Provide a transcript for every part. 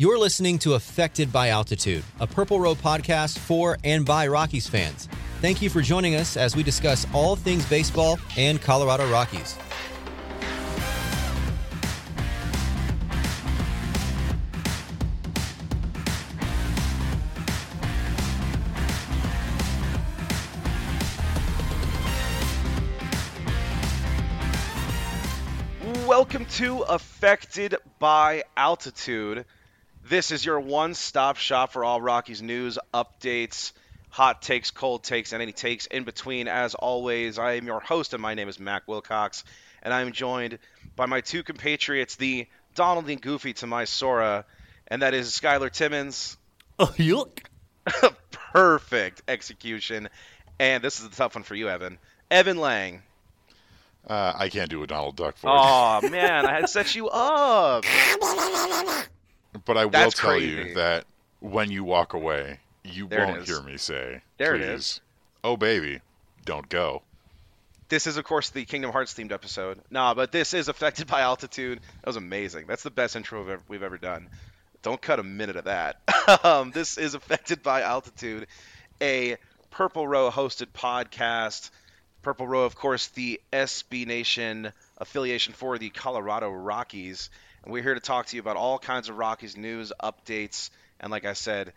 You're listening to Affected by Altitude, a Purple Row podcast for and by Rockies fans. Thank you for joining us as we discuss all things baseball and Colorado Rockies. Welcome to Affected by Altitude. This is your one stop shop for all Rockies news, updates, hot takes, cold takes, and any takes in between. As always, I am your host, and my name is Mac Wilcox, and I'm joined by my two compatriots, the Donald and Goofy to my Sora, and that is Skylar Timmons. Oh, yuck. Perfect execution. And this is a tough one for you, Evan. Evan Lang. Uh, I can't do a Donald Duck voice. Oh man, I had set you up. but I will That's tell crazy. you that when you walk away, you There won't hear me say, There it please, is. oh baby, don't go. This is, of course, the Kingdom Hearts themed episode. Nah, but this is affected by altitude. That was amazing. That's the best intro we've ever, we've ever done. Don't cut a minute of that. um, this is affected by altitude, a Purple Row hosted podcast. Purple Row, of course, the SB Nation affiliation for the Colorado Rockies. And we're here to talk to you about all kinds of Rockies news, updates, and like I said,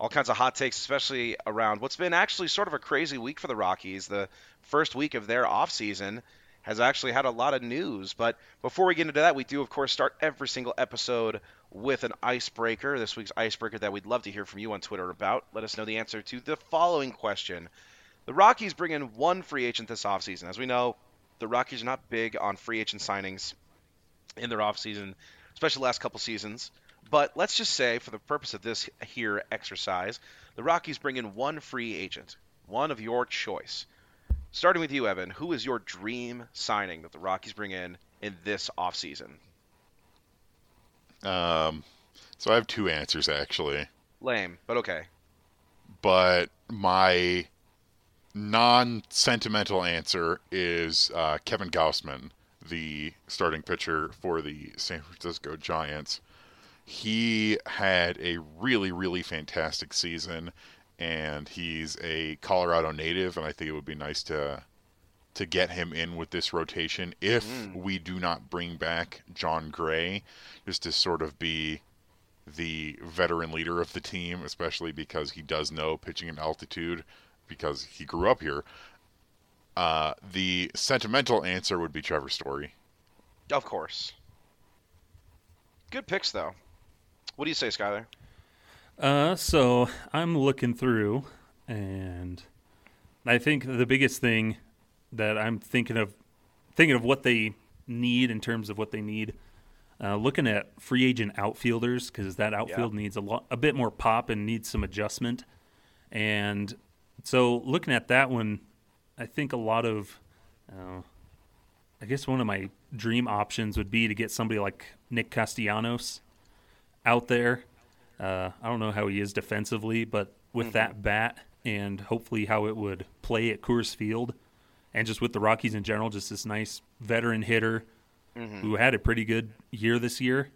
all kinds of hot takes, especially around what's been actually sort of a crazy week for the Rockies. The first week of their offseason has actually had a lot of news. But before we get into that, we do, of course, start every single episode with an icebreaker. This week's icebreaker that we'd love to hear from you on Twitter about. Let us know the answer to the following question. The Rockies bring in one free agent this offseason. As we know, the Rockies are not big on free agent signings in their offseason, especially the last couple seasons. But let's just say, for the purpose of this here exercise, the Rockies bring in one free agent, one of your choice. Starting with you, Evan, who is your dream signing that the Rockies bring in in this offseason? Um, so I have two answers actually, Lame, but okay. but my non-sentimental answer is uh, Kevin Gausman, the starting pitcher for the San Francisco Giants. He had a really, really fantastic season, and he's a Colorado native, and I think it would be nice to to get him in with this rotation if mm-hmm. we do not bring back Jon Gray, just to sort of be the veteran leader of the team, especially because he does know pitching in altitude because he grew up here. Uh, the sentimental answer would be Trevor Story. Of course. Good picks, though. What do you say, Skyler? Uh, so I'm looking through, and I think the biggest thing that I'm thinking of, thinking of what they need in terms of what they need. Uh, looking at free agent outfielders because that outfield needs a lot, a bit more pop and needs some adjustment. And so, looking at that one, I think a lot of, uh, I guess one of my dream options would be to get somebody like Nick Castellanos out there. Uh, I don't know how he is defensively, but with that bat and hopefully how it would play at Coors Field, and just with the Rockies in general, just this nice veteran hitter who had a pretty good year this year.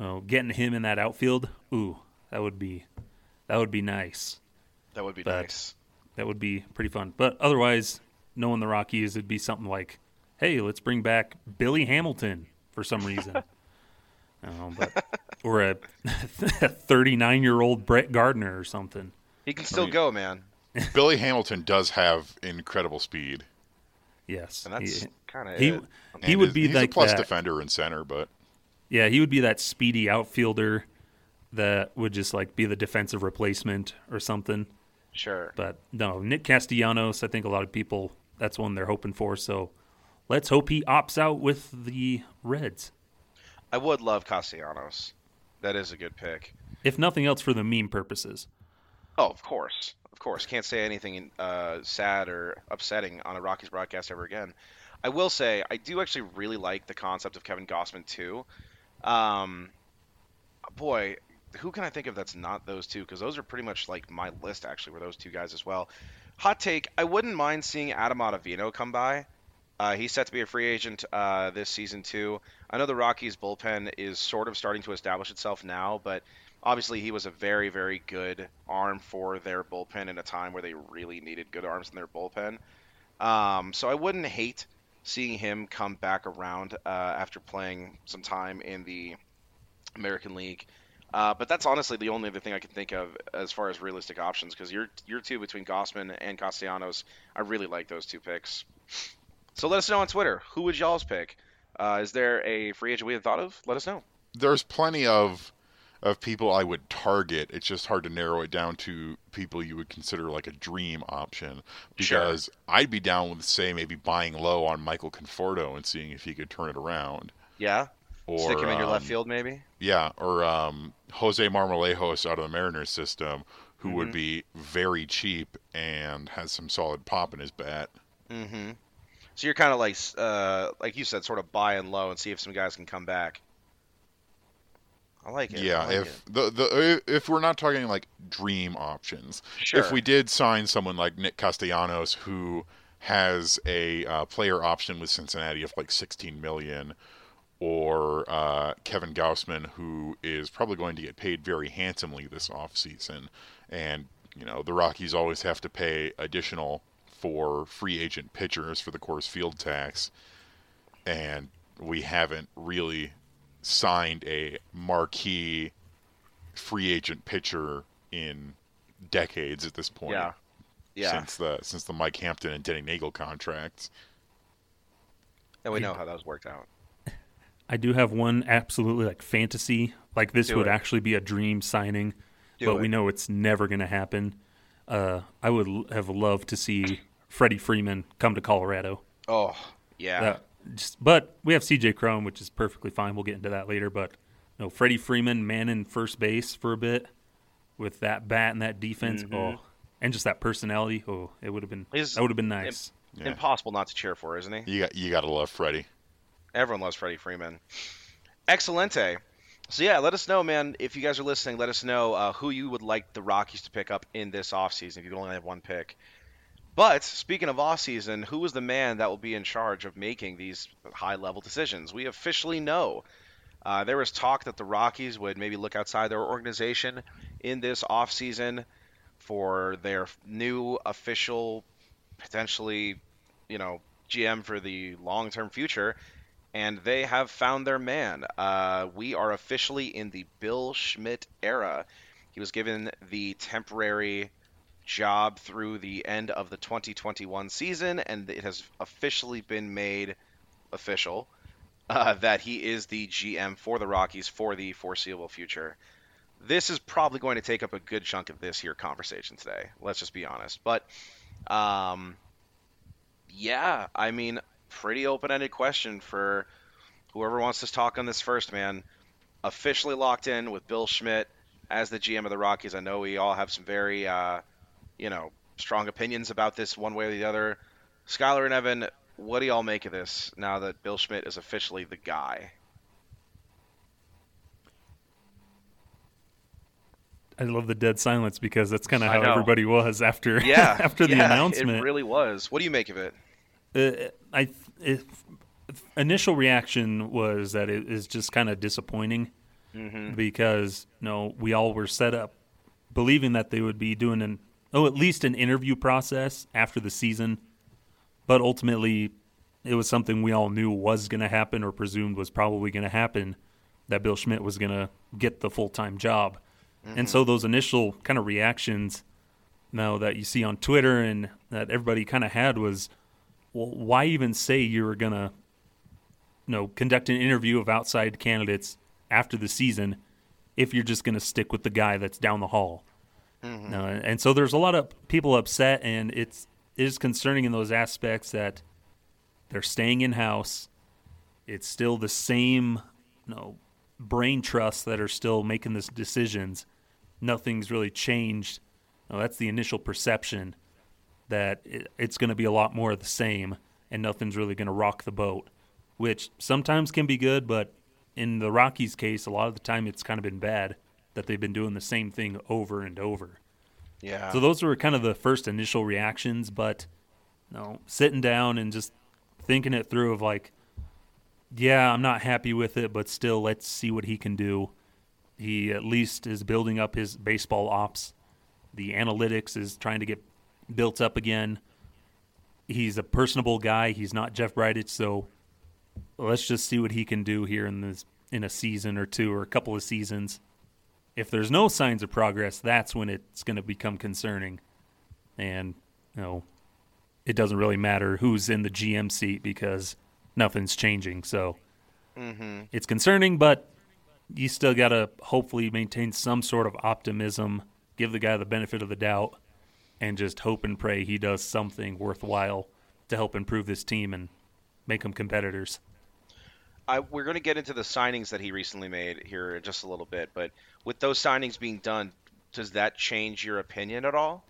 Oh, getting him in that outfield, ooh, that would be that would be nice. That would be But- nice. That would be pretty fun. But otherwise, knowing the Rockies, it'd be something like, "Hey, let's bring back Billy Hamilton for some reason," oh, but, or a 39-year-old Brett Gardner or something. He can still mean- go, man. Billy Hamilton does have incredible speed. Yes, And that's he, kind of he, it. he And would he's- be he's like a plus that. defender in center, but Yeah, he would be that speedy outfielder that would just like be the defensive replacement or something. Sure. But no, Nick Castellanos, I think a lot of people that's one they're hoping for. So let's hope he opts out with the Reds. I would love Castellanos. That is a good pick. If nothing else for the meme purposes. Oh, of course, of course. Can't say anything uh, sad or upsetting on a Rockies broadcast ever again. I will say I do actually really like the concept of Kevin Gausman too. Um, boy, who can I think of that's not those two? Because those are pretty much like my list actually. Were those two guys as well? Hot take: I wouldn't mind seeing Adam Ottavino come by. Uh, he's set to be a free agent uh, this season too. I know the Rockies bullpen is sort of starting to establish itself now, but obviously he was a very, very good arm for their bullpen in a time where they really needed good arms in their bullpen. Um, so I wouldn't hate seeing him come back around uh, after playing some time in the American League. Uh, but that's honestly the only other thing I can think of as far as realistic options because your your two between Gausman and Castellanos, I really like those two picks. So let us know on Twitter. Who would y'all's pick? Uh, is there a free agent we had thought of? Let us know. there's plenty of of people I would target. It's just hard to narrow it down to people you would consider like a dream option. Sure. Because I'd be down with say maybe buying low on Michael Conforto and seeing if he could turn it around. Yeah, Or stick him in your left um, field maybe. Yeah, or um, Jose Marmolejos out of the Mariners system, who would Mm-hmm. be very cheap and has some solid pop in his bat. Mm-hmm. So you're kind of like, uh, like you said, sort of buy and low and see if some guys can come back. I like it. Yeah, like if the the if we're not talking like dream options, Sure. if we did sign someone like Nick Castellanos who has a uh, player option with Cincinnati of like 16 million, or uh, Kevin Gausman who is probably going to get paid very handsomely this offseason, and you know the Rockies always have to pay additional for free agent pitchers for the Coors Field tax, and we haven't really signed a marquee free agent pitcher in decades at this point. Yeah. Yeah, Since the since the Mike Hampton and Denny Neagle contracts. and we know how those worked out. I do have one absolutely like fantasy. Like this Do would it. actually be a dream signing, Do but it. we know it's never going to happen. Uh, I would l- have loved to see Freddie Freeman come to Colorado. Oh, yeah. That just, but we have CJ Cron, which is perfectly fine. We'll get into that later. But no, Freddie Freeman, man in first base for a bit with that bat and that defense. Oh, and just that personality. Oh, it would have been He's- that would have been nice. Yeah. Impossible not to cheer for, isn't he? You got you got to love Freddie. Everyone loves Freddie Freeman. Excelente. So yeah, let us know, man. If you guys are listening, let us know uh, who you would like the Rockies to pick up in this offseason if you only have one pick. But speaking of offseason, who is the man that will be in charge of making these high-level decisions? We officially know. Uh, there was talk that the Rockies would maybe look outside their organization in this offseason for their new official, potentially, you know, GM for the long-term future and they have found their man. Uh, we are officially in the Bill Schmidt era. He was given the temporary job through the end of the 2021 season, and it has officially been made official uh, that he is the GM for the Rockies for the foreseeable future. this is probably going to take up a good chunk of this here conversation today. Let's just be honest. But, um, yeah, I mean, pretty open-ended question for whoever wants to talk on this first, man. Officially locked in with Bill Schmidt as the GM of the Rockies. I know we all have some very, uh, you know, strong opinions about this one way or the other. Skylar and Evan, what do y'all make of this now that Bill Schmidt is officially the guy? I love the dead silence because that's kind of how everybody was after Yeah, after the yeah, announcement. it really was. What do you make of it? Uh, I if, initial reaction was that it is just kind of disappointing Mm-hmm. because you know we all were set up believing that they would be doing an oh at least an interview process after the season, but ultimately it was something we all knew was going to happen or presumed was probably going to happen that Bill Schmidt was going to get the full time job, and so those initial kind of reactions now that you see on Twitter and that everybody kind of had was well, why even say you were going to, you know, conduct an interview of outside candidates after the season if you're just going to stick with the guy that's down the hall? Mm-hmm. Uh, and so there's a lot of people upset, and it's it is concerning in those aspects that they're staying in house. It's still the same, you know, brain trusts that are still making these decisions. Nothing's really changed. That's the initial perception that it, it's going to be a lot more of the same, and nothing's really going to rock the boat, which sometimes can be good, but in the Rockies' case, a lot of the time it's kind of been bad that they've been doing the same thing over and over. Yeah. So those were kind of the first initial reactions, but you know, sitting down and just thinking it through of like, yeah, I'm not happy with it, but still, let's see what he can do. He at least is building up his baseball ops. The analytics is trying to get built up again. He's a personable guy. He's not Jeff Bridich, so let's just see what he can do here in this in a season or two or a couple of seasons. If there's no signs of progress, that's when it's going to become concerning. And you know, it doesn't really matter who's in the GM seat because nothing's changing. So mm-hmm. it's concerning, but you still got to hopefully maintain some sort of optimism, give the guy the benefit of the doubt, and just hope and pray he does something worthwhile to help improve this team and make them competitors. I, we're going to get into the signings that he recently made here in just a little bit, but with those signings being done, does that change your opinion at all?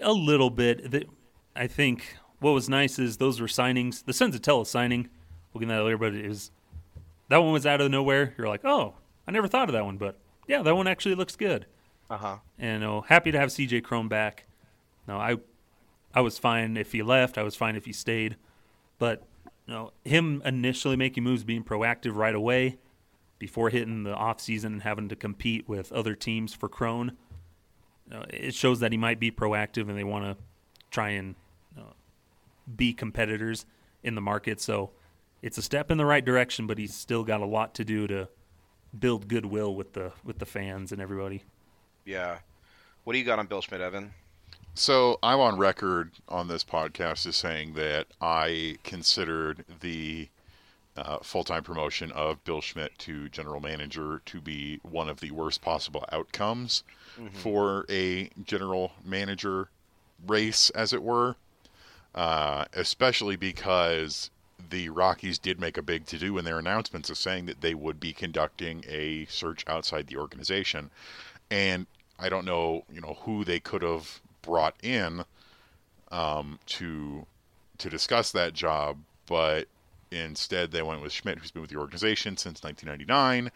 A little bit. I think what was nice is those were signings. The Senzatela signing, we'll get that later, but it was that one was out of nowhere. You're like, oh, I never thought of that one, but yeah, that one actually looks good. Uh huh. And uh, happy to have CJ Cron back. No, I I was fine if he left. I was fine if he stayed. But you know, him initially making moves, being proactive right away before hitting the off season and having to compete with other teams for Cron, you know, it shows that he might be proactive and they want to try and you know, be competitors in the market. So it's a step in the right direction, but he's still got a lot to do to build goodwill with the with the fans and everybody. Yeah. What do you got on Bill Schmidt, Evan? So I'm on record on this podcast as saying that I considered the uh, full-time promotion of Bill Schmidt to general manager to be one of the worst possible outcomes for a general manager race, as it were. Uh, especially because the Rockies did make a big to-do in their announcements of saying that they would be conducting a search outside the organization, and I don't know, you know, who they could have brought in um, to to discuss that job, but instead they went with Schmidt, who's been with the organization since 1999,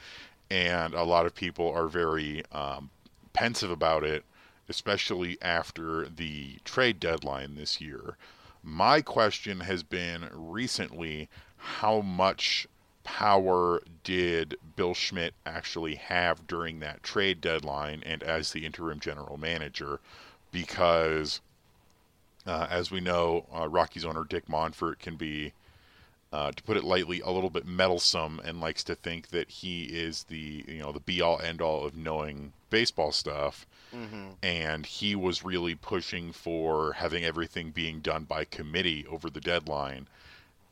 and a lot of people are very um, pensive about it, especially after the trade deadline this year. My question has been recently how much power did Bill Schmidt actually have during that trade deadline and as the interim general manager? Because, uh, as we know, uh, Rockies owner Dick Monfort can be, uh, to put it lightly, a little bit meddlesome and likes to think that he is the you know the be all end all of knowing baseball stuff and he was really pushing for having everything being done by committee over the deadline.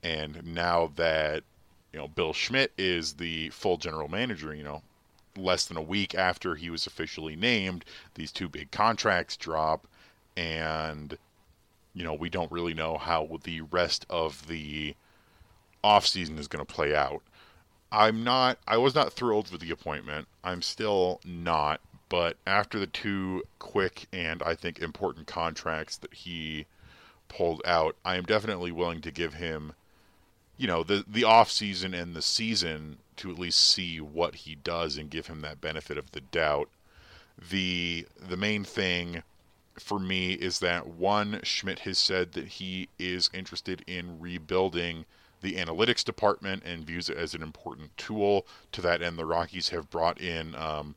And now that you know Bill Schmidt is the full general manager, you know, less than a week after he was officially named, these two big contracts drop, and you know we don't really know how the rest of the offseason is going to play out. I'm not. I was not thrilled with the appointment. I'm still not. But after the two quick and I think important contracts that he pulled out, I am definitely willing to give him, you know, the the off season and the season to at least see what he does and give him that benefit of the doubt. The the main thing for me is that one Schmidt has said that he is interested in rebuilding the analytics department and views it as an important tool. To that end, the Rockies have brought in um,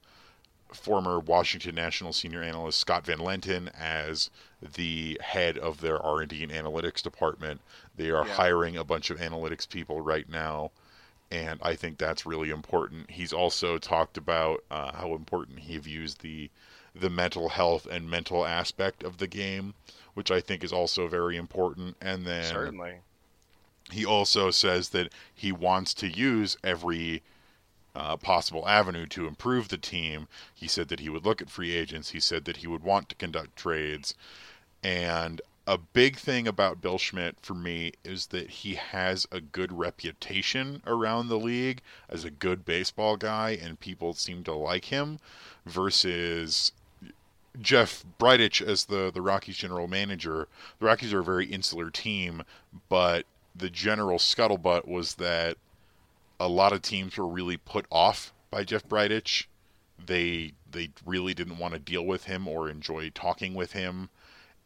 former Washington National senior analyst Scott Van Lenten as the head of their R&D and analytics department. They are yeah. hiring a bunch of analytics people right now and I think that's really important. He's also talked about uh, how important he views the the mental health and mental aspect of the game, which I think is also very important. And then certainly, he also says that he wants to use every uh, possible avenue to improve the team. He said that he would look at free agents. He said that he would want to conduct trades, and a big thing about Bill Schmidt for me is that he has a good reputation around the league as a good baseball guy, and people seem to like him. Versus Jeff Bridich as the the Rockies general manager. The Rockies are a very insular team, but the general scuttlebutt was that a lot of teams were really put off by Jeff Bridich. They they really didn't want to deal with him or enjoy talking with him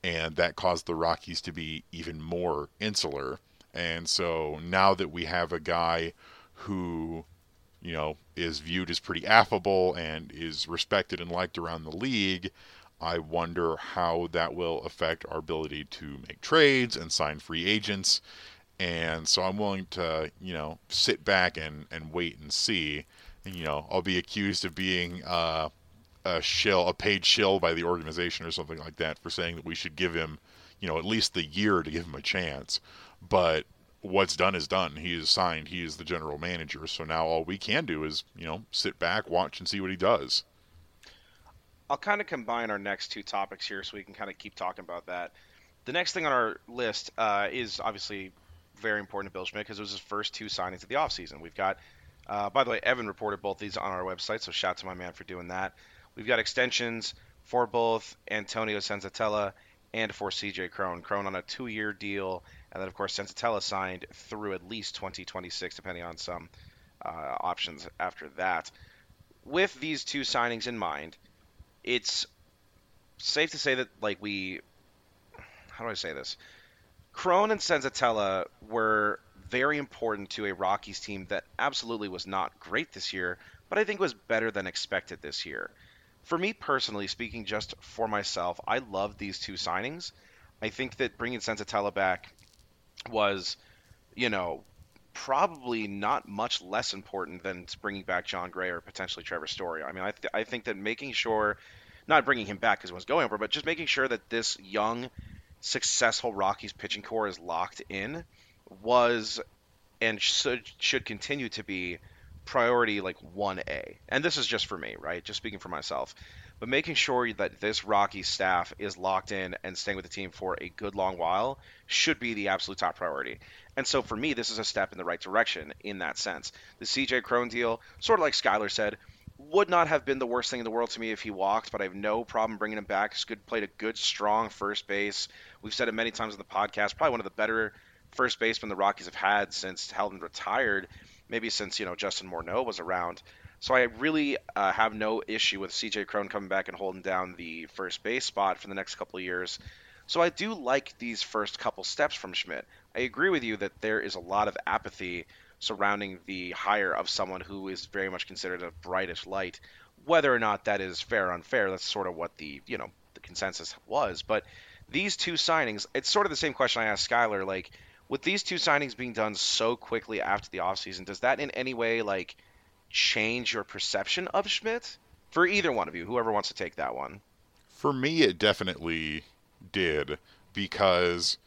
and that caused the Rockies to be even more insular. And so now that we have a guy who, you know, is viewed as pretty affable and is respected and liked around the league, I wonder how that will affect our ability to make trades and sign free agents. And so I'm willing to, you know, sit back and, and wait and see. And, you know, I'll be accused of being uh, a shill, a paid shill by the organization or something like that for saying that we should give him, you know, at least the year to give him a chance. But what's done is done. He is signed. He is the general manager. So now all we can do is, you know, sit back, watch, and see what he does. I'll kind of combine our next two topics here so we can kind of keep talking about that. The next thing on our list uh, is obviously very important to Bill Schmidt because it was his first two signings of the offseason. We've got, uh, by the way, Evan reported both these on our website, so shout to my man for doing that. We've got extensions for both Antonio Senzatela and for CJ Cron. Cron on a two year deal, and then, of course, Senzatela signed through at least 2026, depending on some uh, options after that. With these two signings in mind, it's safe to say that, like, we. How do I say this? Cron and Senzatela were very important to a Rockies team that absolutely was not great this year, but I think was better than expected this year for me personally, speaking just for myself, I love these two signings. I think that bringing Senzatela back was, you know, probably not much less important than bringing back Jon Gray or potentially Trevor Story. I mean, I, th- I think that making sure, not bringing him back because it was going over, but just making sure that this young, successful Rockies pitching core is locked in was and should, should continue to be priority like 1A. And this is just for me, right? Just speaking for myself. But making sure that this Rocky staff is locked in and staying with the team for a good long while should be the absolute top priority. And so for me, this is a step in the right direction in that sense. The CJ Cron deal, sort of like Skyler said, would not have been the worst thing in the world to me if he walked, but I have no problem bringing him back. He's good, played a good, strong first base. We've said it many times in the podcast. Probably one of the better first basemen the Rockies have had since Helton retired maybe since you know Justin Morneau was around. So I really uh, have no issue with CJ Cron coming back and holding down the first base spot for the next couple of years. So I do like these first couple steps from Schmidt. I agree with you that there is a lot of apathy surrounding the hire of someone who is very much considered a Bridich light. Whether or not that is fair or unfair, that's sort of what the you know the consensus was. But these two signings, it's sort of the same question I asked Skyler. Like, with these two signings being done so quickly after the offseason, does that in any way like change your perception of Schmidt? For either one of you, whoever wants to take that one. For me, it definitely did because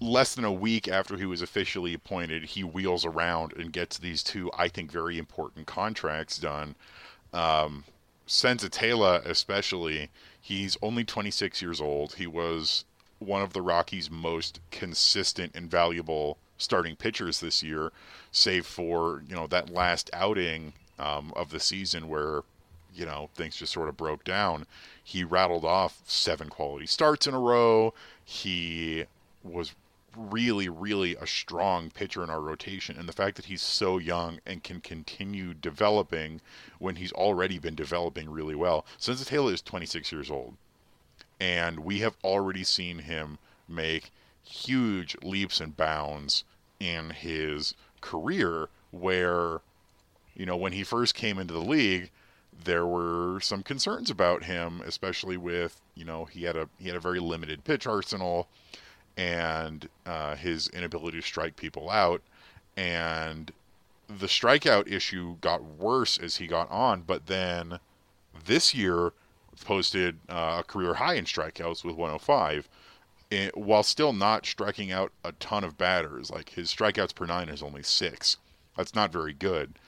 less than a week after he was officially appointed, he wheels around and gets these two, I think, very important contracts done. Um, Senzatela, especially, he's only 26 years old. He was one of the Rockies' most consistent and valuable starting pitchers this year, save for you know that last outing um, of the season where you know things just sort of broke down. He rattled off seven quality starts in a row. He was really, really a strong pitcher in our rotation. And the fact that he's so young and can continue developing when he's already been developing really well. Senzatela is 26 years old. And we have already seen him make huge leaps and bounds in his career where, you know, when he first came into the league, there were some concerns about him, especially with, you know, he had a he had a very limited pitch arsenal and uh, his inability to strike people out. And the strikeout issue got worse as he got on, but then this year posted uh, a career high in strikeouts with 105, eh, while still not striking out a ton of batters. Like his strikeouts per nine is only six. That's not very good,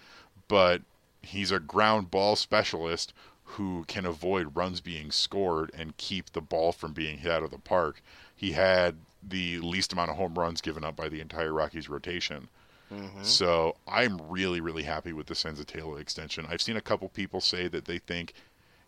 but he's a ground ball specialist who can avoid runs being scored and keep the ball from being hit out of the park. He had the least amount of home runs given up by the entire Rockies rotation. Mm-hmm. So I'm really, really happy with the Senzatela extension. I've seen a couple people say that they think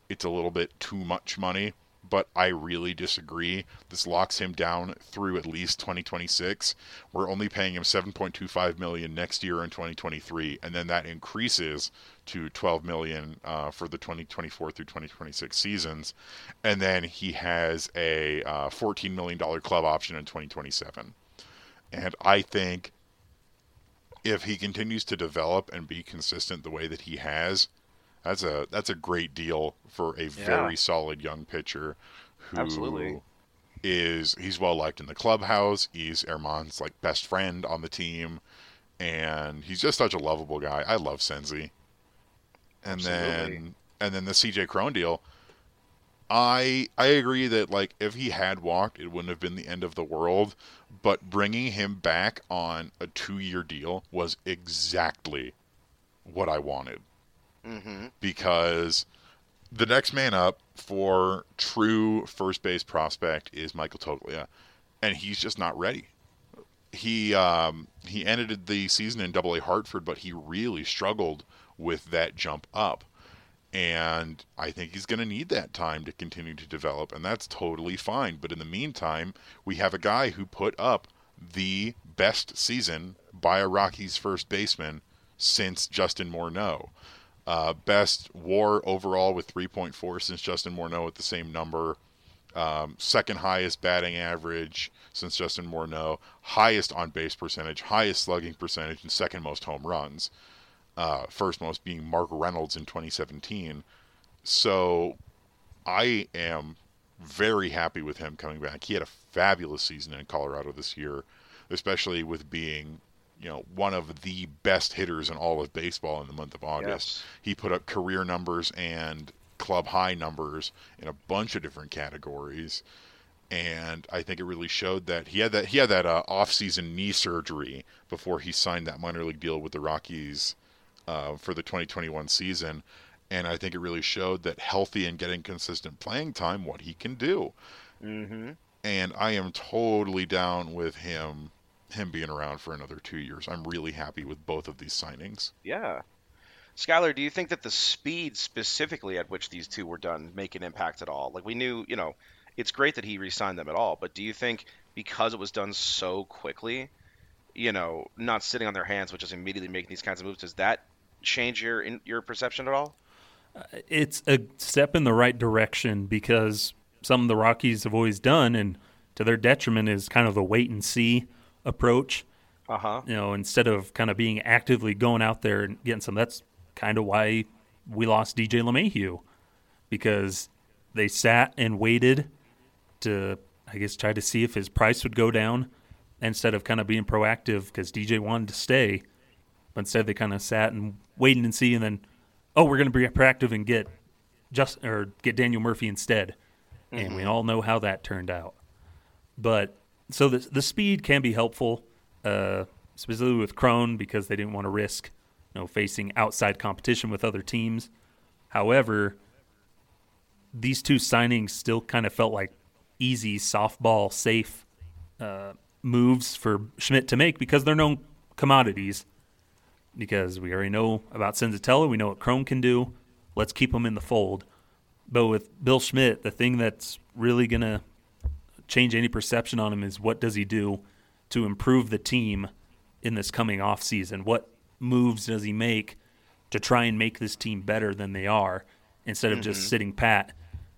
it's a little bit too much money but I really disagree. This locks him down through at least 2026. We're only paying him 7.25 million next year in 2023, and then that increases to 12 million uh, for the 2024 through 2026 seasons, and then he has a uh, 14 million dollar club option in 2027. And I think if he continues to develop and be consistent the way that he has, that's a that's a great deal for a yeah. very solid young pitcher who Absolutely. is he's well liked in the clubhouse. He's Germán's like best friend on the team, and he's just such a lovable guy. I love Senzi. And Absolutely. then and then the CJ Cron deal. I I agree that like if he had walked, it wouldn't have been the end of the world. But bringing him back on a two year deal was exactly what I wanted mm-hmm. because the next man up for true first base prospect is Michael Toglia, and he's just not ready. He um, he ended the season in Double A Hartford, but he really struggled with that jump up, and I think he's going to need that time to continue to develop, and that's totally fine. But in the meantime, we have a guy who put up the best season by a Rockies first baseman since Justin Morneau. Uh, best WAR overall with 3.4 since Justin Morneau at the same number. Um, second highest batting average since Justin Morneau. Highest on base percentage, highest slugging percentage, and second most home runs. Uh, first most being Mark Reynolds in 2017. So I am very happy with him coming back. He had a fabulous season in Colorado this year, especially with being you know one of the best hitters in all of baseball in the month of August. Yes. He put up career numbers and club high numbers in a bunch of different categories. And I think it really showed that he had that he had that uh, off-season knee surgery before he signed that minor league deal with the Rockies uh, for the 2021 season. And I think it really showed that healthy and getting consistent playing time, what he can do. Mm-hmm. And I am totally down with him him being around for another two years. I'm really happy with both of these signings. Yeah. Skylar, do you think that the speed specifically at which these two were done make an impact at all? Like we knew, you know, it's great that he re-signed them at all, but do you think because it was done so quickly, you know, not sitting on their hands, but just immediately making these kinds of moves, does that change your in, your perception at all? Uh, it's a step in the right direction because some of the Rockies have always done, and to their detriment, is kind of the wait and see approach. Uh huh. You know, instead of kind of being actively going out there and getting some. That's kind of why we lost DJ LeMahieu because they sat and waited to, I guess, try to see if his price would go down instead of kind of being proactive because DJ wanted to stay. But instead, they kind of sat and waited and see, and then, oh, we're going to be proactive and get just or get Daniel Murphy instead. Mm-hmm. And we mm-hmm. all know how that turned out. But so the the speed can be helpful, uh, specifically with Cron because they didn't want to risk, you know, facing outside competition with other teams. However, these two signings still kind of felt like easy softball safe uh, moves for Schmidt to make because they're known commodities. Because we already know about Senzatela, we know what Cron can do. Let's keep him in the fold. But with Bill Schmidt, the thing that's really to change any perception on him is what does he do to improve the team in this coming off season? What moves does he make to try and make this team better than they are instead of mm-hmm. just sitting pat?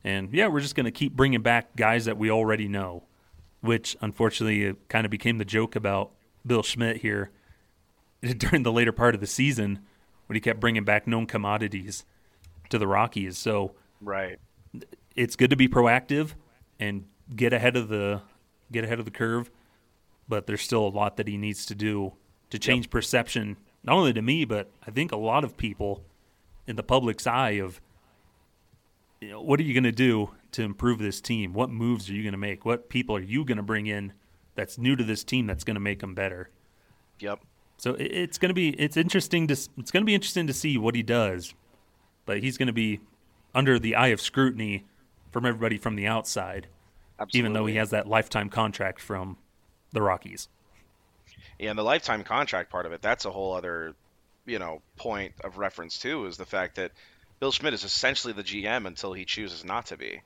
And yeah, we're just going to keep bringing back guys that we already know, which unfortunately kind of became the joke about Bill Schmidt here during the later part of the season when he kept bringing back known commodities to the Rockies. So right, it's good to be proactive and get ahead of the get ahead of the curve, but there's still a lot that he needs to do to change yep. perception, not only to me, but I think a lot of people in the public's eye of you know, what are you going to do to improve this team? What moves are you going to make? What people are you going to bring in that's new to this team that's going to make them better? Yep. So it's going to be it's interesting to it's going to be interesting to see what he does, but he's going to be under the eye of scrutiny from everybody from the outside. Absolutely. Even though he has that lifetime contract from the Rockies. Yeah, and the lifetime contract part of it, that's a whole other, you know, point of reference too, is the fact that Bill Schmidt is essentially the GM until he chooses not to be,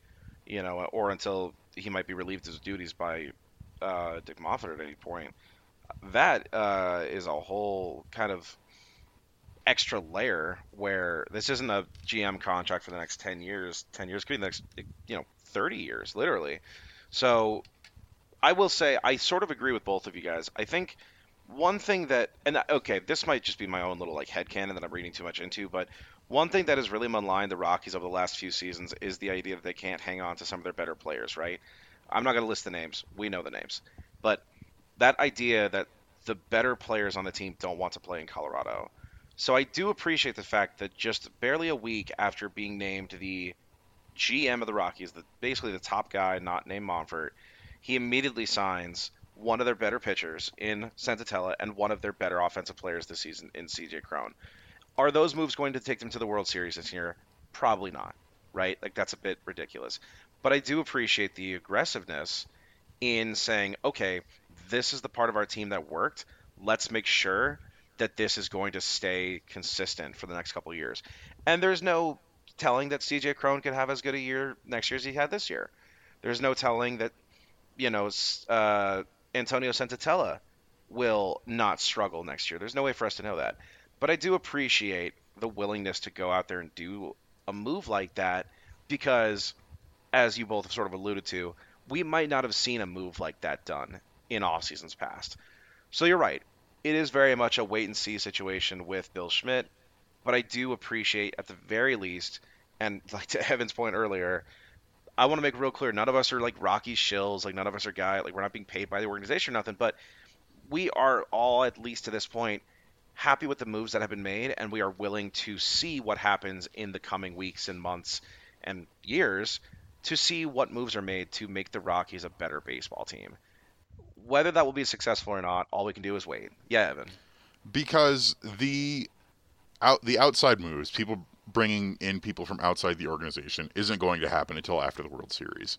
you know, or until he might be relieved of his duties by uh, Dick Monfort at any point. That uh, is a whole kind of extra layer where this isn't a GM contract for the next 10 years. 10 years could be the next, you know, 30 years, literally. So I will say I sort of agree with both of you guys. I think one thing that, and okay, this might just be my own little like headcanon that I'm reading too much into, but one thing that has really maligned the Rockies over the last few seasons is the idea that they can't hang on to some of their better players, right? I'm not going to list the names. We know the names. But that idea that the better players on the team don't want to play in Colorado. So I do appreciate the fact that just barely a week after being named the GM of the Rockies, the, basically the top guy, not named Monfort, he immediately signs one of their better pitchers in Senzatela and one of their better offensive players this season in CJ Cron. Are those moves going to take them to the World Series this year? Probably not, right? Like that's a bit ridiculous. But I do appreciate the aggressiveness in saying, okay, this is the part of our team that worked. Let's make sure that this is going to stay consistent for the next couple years. And there's no telling that CJ Cron could have as good a year next year as he had this year. There's no telling that, you know, uh, Antonio Senzatela will not struggle next year. There's no way for us to know that. But I do appreciate the willingness to go out there and do a move like that because, as you both have sort of alluded to, we might not have seen a move like that done in off seasons past. So you're right. It is very much a wait and see situation with Bill Schmidt, but I do appreciate at the very least, and like to Evan's point earlier, I want to make real clear, none of us are like Rocky shills, like none of us are guy, like we're not being paid by the organization or nothing, but we are all at least to this point happy with the moves that have been made, and we are willing to see what happens in the coming weeks and months and years to see what moves are made to make the Rockies a better baseball team. Whether that will be successful or not, all we can do is wait. Yeah, Evan. Because the out the outside moves, people bringing in people from outside the organization, isn't going to happen until after the World Series.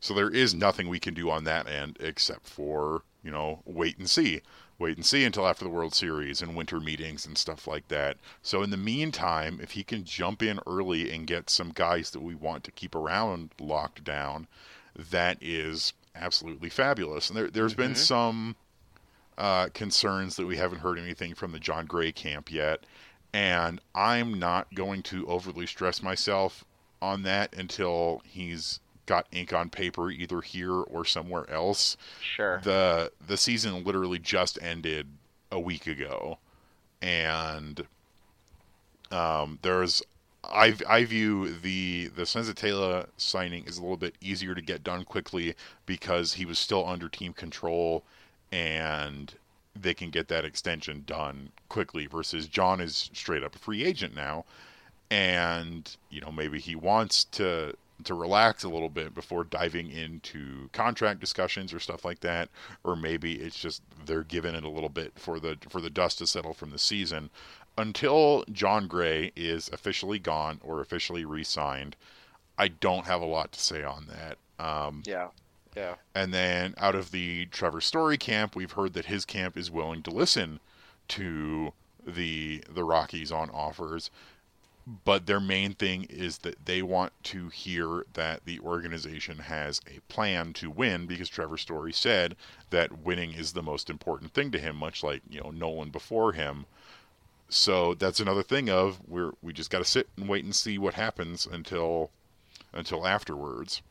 So there is nothing we can do on that end except for you know wait and see wait and see until after the World Series and winter meetings and stuff like that. So in the meantime, if he can jump in early and get some guys that we want to keep around locked down, that is absolutely fabulous. And there, has mm-hmm. been some uh, concerns that we haven't heard anything from the Jon Gray camp yet, and I'm not going to overly stress myself on that until he's got ink on paper either here or somewhere else. Sure. The the season literally just ended a week ago, and um, there's I I view the the Senzatela signing is a little bit easier to get done quickly because he was still under team control and they can get that extension done quickly versus Jon is straight up a free agent now and you know maybe he wants to to relax a little bit before diving into contract discussions or stuff like that, or maybe it's just they're giving it a little bit for the for the dust to settle from the season. Until Jon Gray is officially gone or officially re-signed, I don't have a lot to say on that. Um, Yeah. Yeah. and then out of the Trevor Story camp, we've heard that his camp is willing to listen to the the Rockies on offers. But their main thing is that they want to hear that the organization has a plan to win because Trevor Story said that winning is the most important thing to him, much like, you know, Nolan before him. So that's another thing of we're we just gotta sit and wait and see what happens until until afterwards.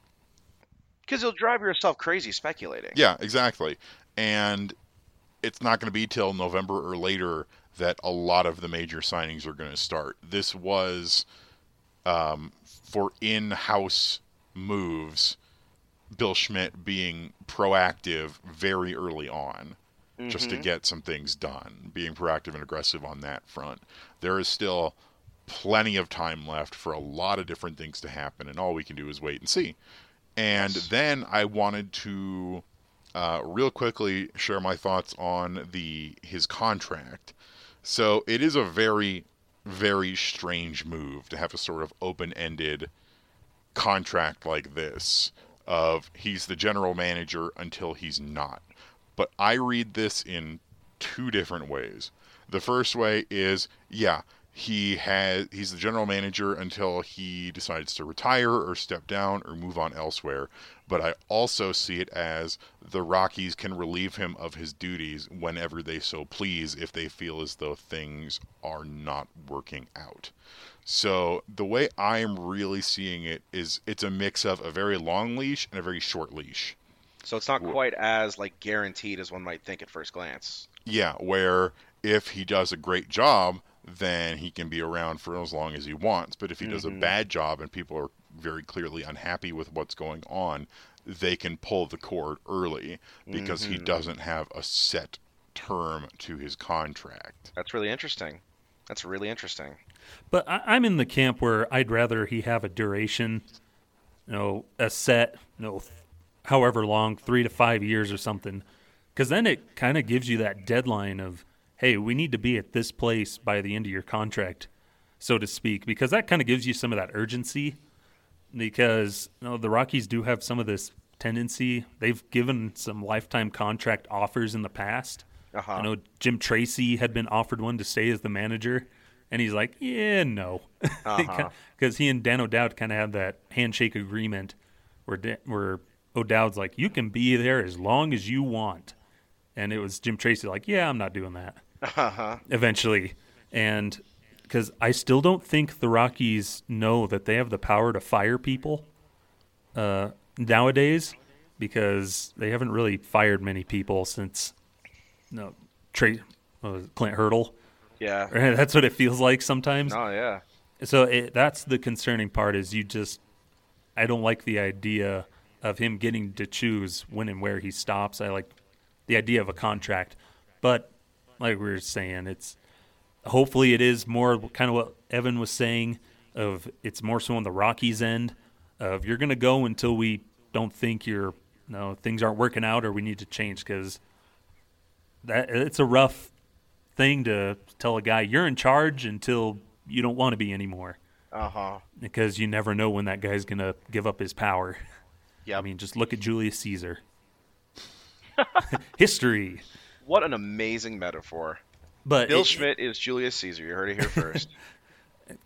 Because you'll drive yourself crazy speculating. Yeah, exactly. And it's not going to be till November or later that a lot of the major signings are going to start. This was um, for in-house moves. Bill Schmidt being proactive very early on, just to get some things done, being proactive and aggressive on that front. There is still plenty of time left for a lot of different things to happen, and all we can do is wait and see. And then I wanted to uh, real quickly share my thoughts on the his contract. So it is a very, very strange move to have a sort of open-ended contract like this of he's the general manager until he's not. But I read this in two different ways. The first way is yeah, he has he's the general manager until he decides to retire or step down or move on elsewhere. But I also see it as the Rockies can relieve him of his duties whenever they so please if they feel as though things are not working out. So the way I am really seeing it is it's a mix of a very long leash and a very short leash. So it's not quite as like guaranteed as one might think at first glance. Yeah, where if he does a great job, then he can be around for as long as he wants. But if he does a mm-hmm. bad job and people are very clearly unhappy with what's going on, they can pull the cord early because he mm-hmm. doesn't have a set term to his contract. That's really interesting. That's really interesting. But I, I'm in the camp where I'd rather he have a duration, you know, a set, you know, however long, three to five years or something, because then it kind of gives you that deadline of, hey, we need to be at this place by the end of your contract, so to speak, because that kind of gives you some of that urgency. Because you know, the Rockies do have some of this tendency. They've given some lifetime contract offers in the past. Uh-huh. I know Jim Tracy had been offered one to stay as the manager, and he's like, "Yeah, no," because Uh-huh. he and Dan O'Dowd kind of had that handshake agreement where where O'Dowd's like, "You can be there as long as you want," and it was Jim Tracy like, "Yeah, I'm not doing that." Uh-huh. Eventually, and because I still don't think the Rockies know that they have the power to fire people uh, nowadays, because they haven't really fired many people since no Trey it, Clint Hurdle. Yeah. That's what it feels like sometimes. Oh yeah. So it, that's the concerning part is you just I don't like the idea of him getting to choose when and where he stops. I like the idea of a contract. But like we were saying, it's hopefully it is more kind of what Evan was saying of it's more so on the Rockies end of you're going to go until we don't think you're no things aren't working out or we need to change cuz that it's a rough thing to tell a guy you're in charge until you don't want to be anymore Uh-huh. because you never know when that guy's going to give up his power. Yeah. I mean, just look at Julius Caesar. History. What an amazing metaphor. But Bill it- Schmidt is Julius Caesar. You heard it here first.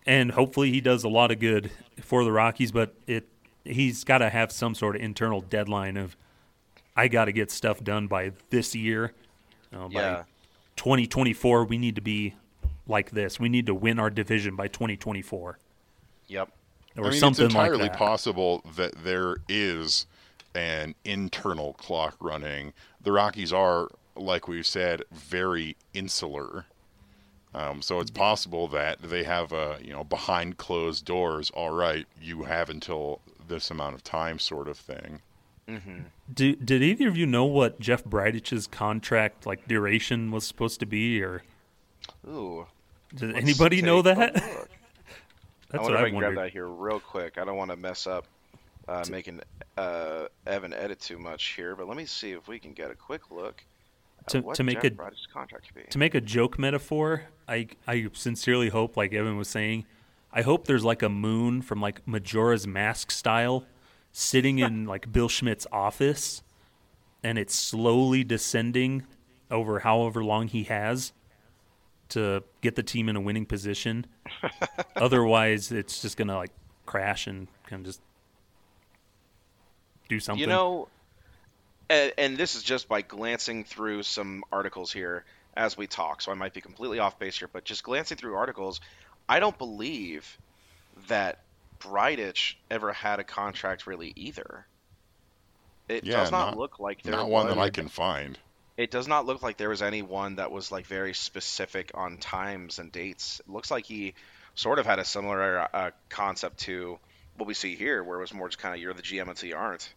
and hopefully he does a lot of good for the Rockies, but it he's got to have some sort of internal deadline of I got to get stuff done by this year. Uh, you know, Yeah. By 2024 we need to be like this. We need to win our division by 2024 yep. or I mean, something it's entirely like that. possible that there is an internal clock running. The Rockies are, like we've said, very insular. Um, so it's possible that they have a, you know, behind closed doors. All right, you have until this amount of time, sort of thing. Do, did either of you know what Jeff Bridich's contract like duration was supposed to be, or Ooh. did Let's anybody know that? look. That's I what wonder if I I can grab that here real quick. I don't want to mess up. uh, making uh, Evan edit too much here, but let me see if we can get a quick look. At To- to make Jeff a- contract could be. to make a joke metaphor, I I sincerely hope, like Evan was saying, I hope there's like a moon from like Majora's Mask style, sitting in like Bill Schmidt's office, and it's slowly descending over however long he has to get the team in a winning position. Otherwise, it's just gonna like crash and kind of just do something. You know, and, and this is just by glancing through some articles here as we talk, so I might be completely off base here, but just glancing through articles, I don't believe that Bridich ever had a contract really either. It Yeah, does not, not- look like there Not one that I can find. It does not look like there was any one that was like very specific on times and dates. It looks like he sort of had a similar uh, concept to what we see here, where it was more just kind of you're the GM until you aren't.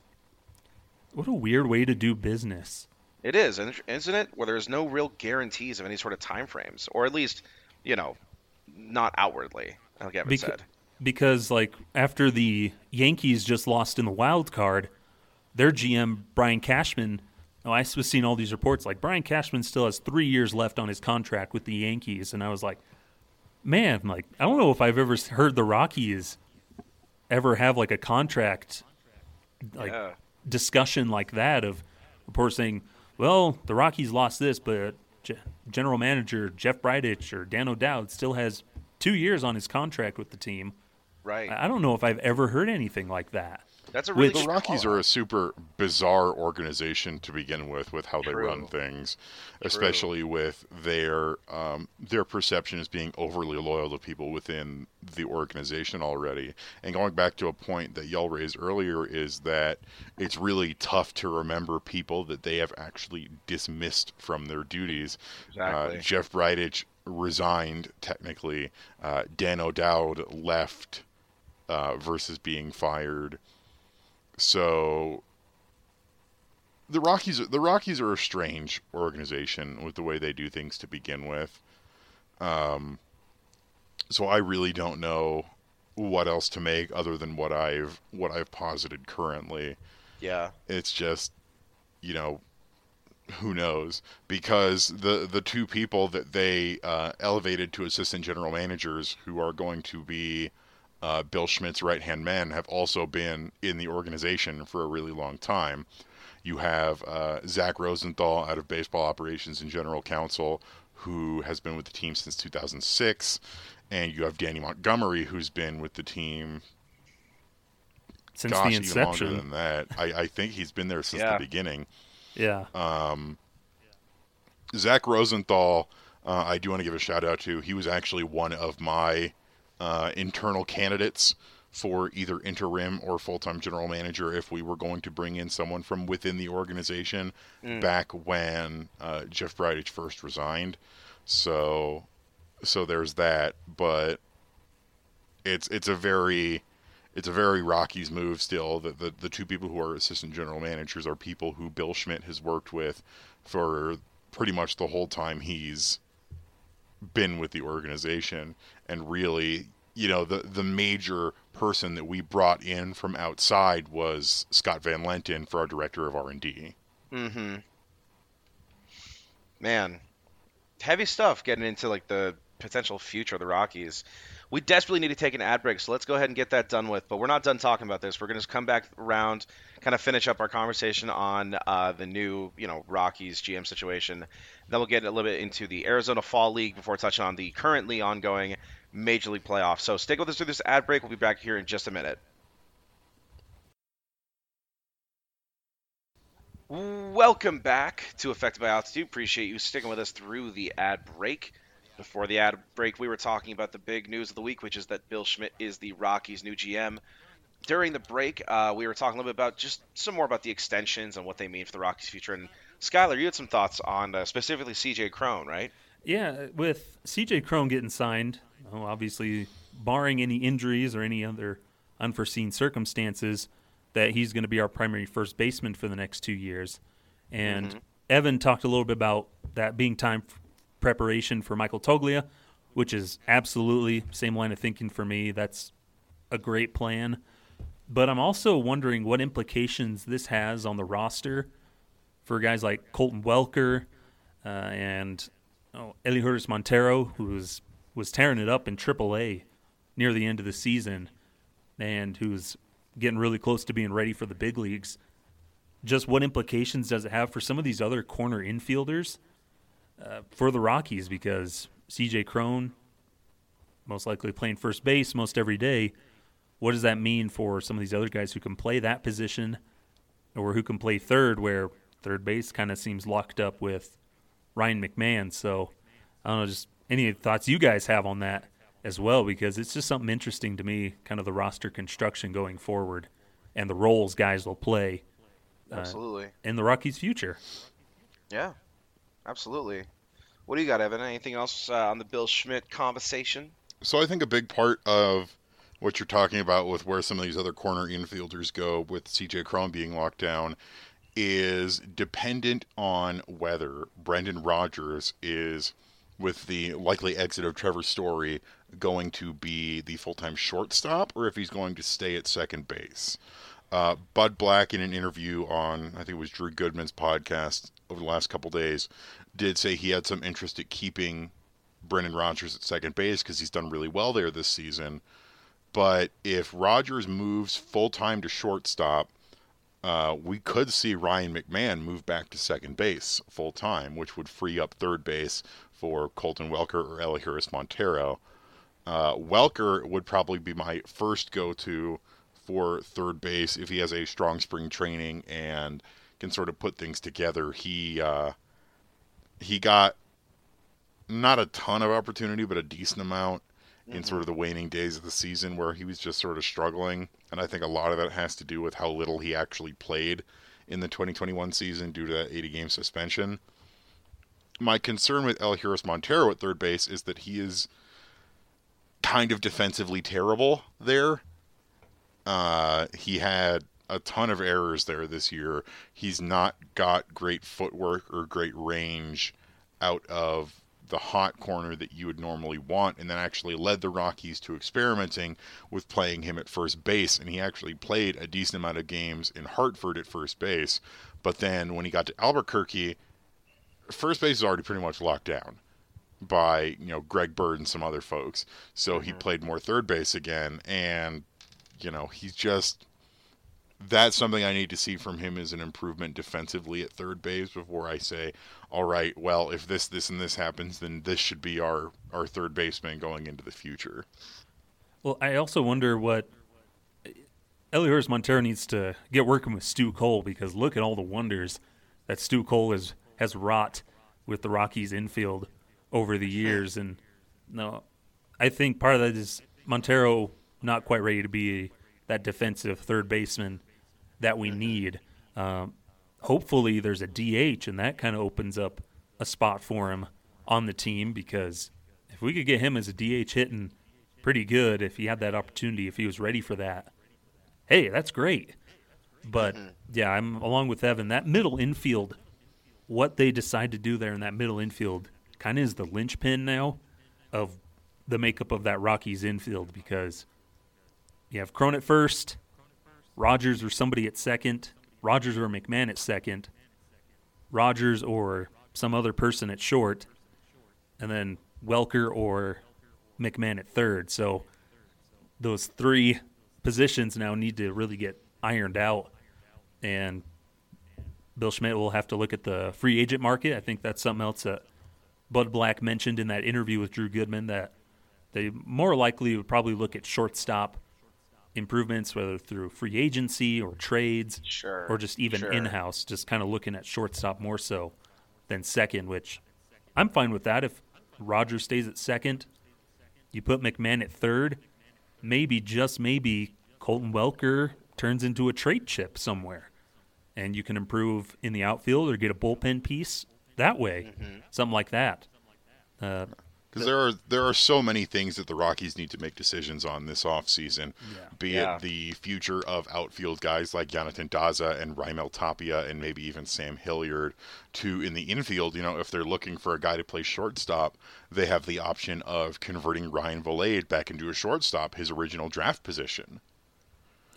What a weird way to do business. It is, isn't it? Where there's no real guarantees of any sort of time frames, or at least, you know, not outwardly, like Evan Beca- said. because like after the Yankees just lost in the wild card, their GM Brian Cashman. Oh, I was seeing all these reports like Brian Cashman still has three years left on his contract with the Yankees, and I was like, man, like I don't know if I've ever heard the Rockies ever have like a contract like Yeah. Discussion like that of reports saying, well, the Rockies lost this, but G- general manager Jeff Bridich or Dan O'Dowd still has two years on his contract with the team. Right. I don't know if I've ever heard anything like that. That's a really The Rockies call-out. are a super bizarre organization to begin with, with how they run things, especially with their um, their perception as being overly loyal to people within the organization already. And going back to a point that y'all raised earlier is that it's really tough to remember people that they have actually dismissed from their duties. Exactly. Uh, Jeff Bridich resigned technically. Uh, Dan O'Dowd left uh, versus being fired. So the Rockies the Rockies are a strange organization with the way they do things to begin with. Um, so I really don't know what else to make other than what I've what I've posited currently. Yeah. It's just you know who knows because the the two people that they uh, elevated to assistant general managers who are going to be uh, Bill Schmidt's right hand men have also been in the organization for a really long time. You have uh, Zach Rosenthal out of baseball operations and general counsel, who has been with the team since 2006, and you have Danny Montgomery, who's been with the team Since gosh the even longer inception. than that. I, I think he's been there since Yeah. the beginning. Yeah. Um, Zach Rosenthal, uh, I do want to give a shout out to. He was actually one of my uh, internal candidates for either interim or full time general manager if we were going to bring in someone from within the organization back when uh, Jeff Bridich first resigned. So, so there's that. But it's it's a very it's a very Rockies move still. The, the the two people who are assistant general managers are people who Bill Schmidt has worked with for pretty much the whole time he's been with the organization and really you know the the major person that we brought in from outside was Scott Van Lenten for our director of R&D. Mm-hmm. Man, heavy stuff getting into like the potential future of the Rockies. We desperately need to take an ad break, so let's go ahead and get that done with. But we're not done talking about this. We're going to come back around, kind of finish up our conversation on uh, the new, you know, Rockies GM situation. Then we'll get a little bit into the Arizona Fall League before touching on the currently ongoing Major League playoffs. So stick with us through this ad break. We'll be back here in just a minute. Welcome back to Affected by Altitude. Appreciate you sticking with us through the ad break. Before the ad break, we were talking about the big news of the week, which is that Bill Schmidt is the Rockies' new GM. During the break, uh, we were talking a little bit about just some more about the extensions and what they mean for the Rockies' future. And Skylar, you had some thoughts on uh, specifically CJ Cron, right? Yeah, with CJ Cron getting signed, well, obviously, barring any injuries or any other unforeseen circumstances, that he's going to be our primary first baseman for the next two years. And Evan talked a little bit about that being time f- preparation for Michael Toglia, which is absolutely same line of thinking for me. That's a great plan. but I'm also wondering what implications this has on the roster for guys like Colton Welker uh, and oh, Elehuris Montero, who was tearing it up in AAA near the end of the season, and who's getting really close to being ready for the big leagues. Just what implications does it have for some of these other corner infielders uh, for the Rockies? Because C.J. Cron, most likely playing first base most every day. What does that mean for some of these other guys who can play that position or who can play third, where third base kind of seems locked up with Ryan McMahon? So I don't know, just any thoughts you guys have on that as well, because it's just something interesting to me, kind of the roster construction going forward and the roles guys will play. Uh, absolutely. In the Rockies' future. Yeah, absolutely. What do you got, Evan? Anything else uh, on the Bill Schmidt conversation? So I think a big part of what you're talking about with where some of these other corner infielders go with CJ Cron being locked down is dependent on whether Brendan Rodgers is with the likely exit of Trevor Story going to be the full-time shortstop or if he's going to stay at second base. Uh, Bud Black, in an interview on I think it was Drew Goodman's podcast over the last couple days, did say he had some interest at keeping Brendan Rodgers at second base because he's done really well there this season. But if Rodgers moves full time to shortstop, uh, we could see Ryan McMahon move back to second base full time, which would free up third base for Colton Welker or Elehuris Montero. Uh, Welker would probably be my first go to for third base if he has a strong spring training and can sort of put things together. He uh, he got not a ton of opportunity, but a decent amount in sort of the waning days of the season where he was just sort of struggling. And I think a lot of that has to do with how little he actually played in the 2021 season due to that 80 game suspension. My concern with El Elehuris Montero at third base is that he is kind of defensively terrible there. Uh, he had a ton of errors there this year. He's not got great footwork or great range out of the hot corner that you would normally want, and that actually led the Rockies to experimenting with playing him at first base. And he actually played a decent amount of games in Hartford at first base. But then when he got to Albuquerque, first base is already pretty much locked down by you know Greg Bird and some other folks. So mm-hmm. he played more third base again, and you know he's just that's something I need to see from him as an improvement defensively at third base before I say, all right, well, if this, this, and this happens, then this should be our, our third baseman going into the future. Well, I also wonder what Elehuris Montero needs to get working with Stu Cole because look at all the wonders that Stu Cole has, has wrought with the Rockies infield over the years. And no, I think part of that is Montero not quite ready to be that defensive third baseman that we need. Um, hopefully, there's a DH, and that kind of opens up a spot for him on the team because if we could get him as a DH hitting pretty good, if he had that opportunity, if he was ready for that, hey, that's great. But mm-hmm. yeah, I'm along with Evan. That middle infield, what they decide to do there in that middle infield, kind of is the linchpin now of the makeup of that Rockies infield because you have Cron at first, Rodgers or somebody at second, Rodgers or McMahon at second, Rodgers or some other person at short, and then Welker or McMahon at third. So those three positions now need to really get ironed out. And Bill Schmidt will have to look at the free agent market. I think that's something else that Bud Black mentioned in that interview with Drew Goodman that they more likely would probably look at shortstop improvements, whether through free agency or trades, sure, or just even sure. in house, just kind of looking at shortstop more so than second, which I'm fine with that. If Roger stays at second, you put McMahon at third, maybe, just maybe, Colton Welker turns into a trade chip somewhere. And you can improve in the outfield or get a bullpen piece that way, mm-hmm. something like that. Uh, because there are there are so many things that the Rockies need to make decisions on this offseason, yeah. be yeah. it the future of outfield guys like Jonathan Daza and Raimel Tapia and maybe even Sam Hilliard, to in the infield, you know, if they're looking for a guy to play shortstop, they have the option of converting Ryan Vilade back into a shortstop, his original draft position.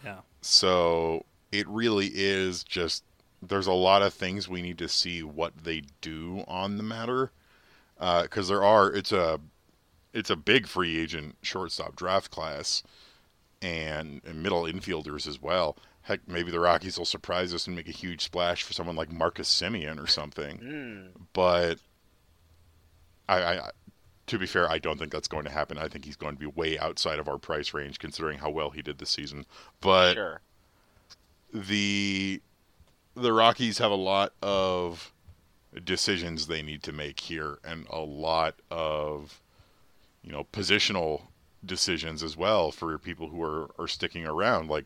Yeah. So it really is just there's a lot of things we need to see what they do on the matter because there are it's a it's a big free agent shortstop draft class and, and middle infielders as well. Heck, maybe the Rockies will surprise us and make a huge splash for someone like Marcus Semien or something. Mm. But I, I, to be fair, I don't think that's going to happen. I think he's going to be way outside of our price range considering how well he did this season. But Sure. The the Rockies have a lot of decisions they need to make here and a lot of you know positional decisions as well for people who are, are sticking around. Like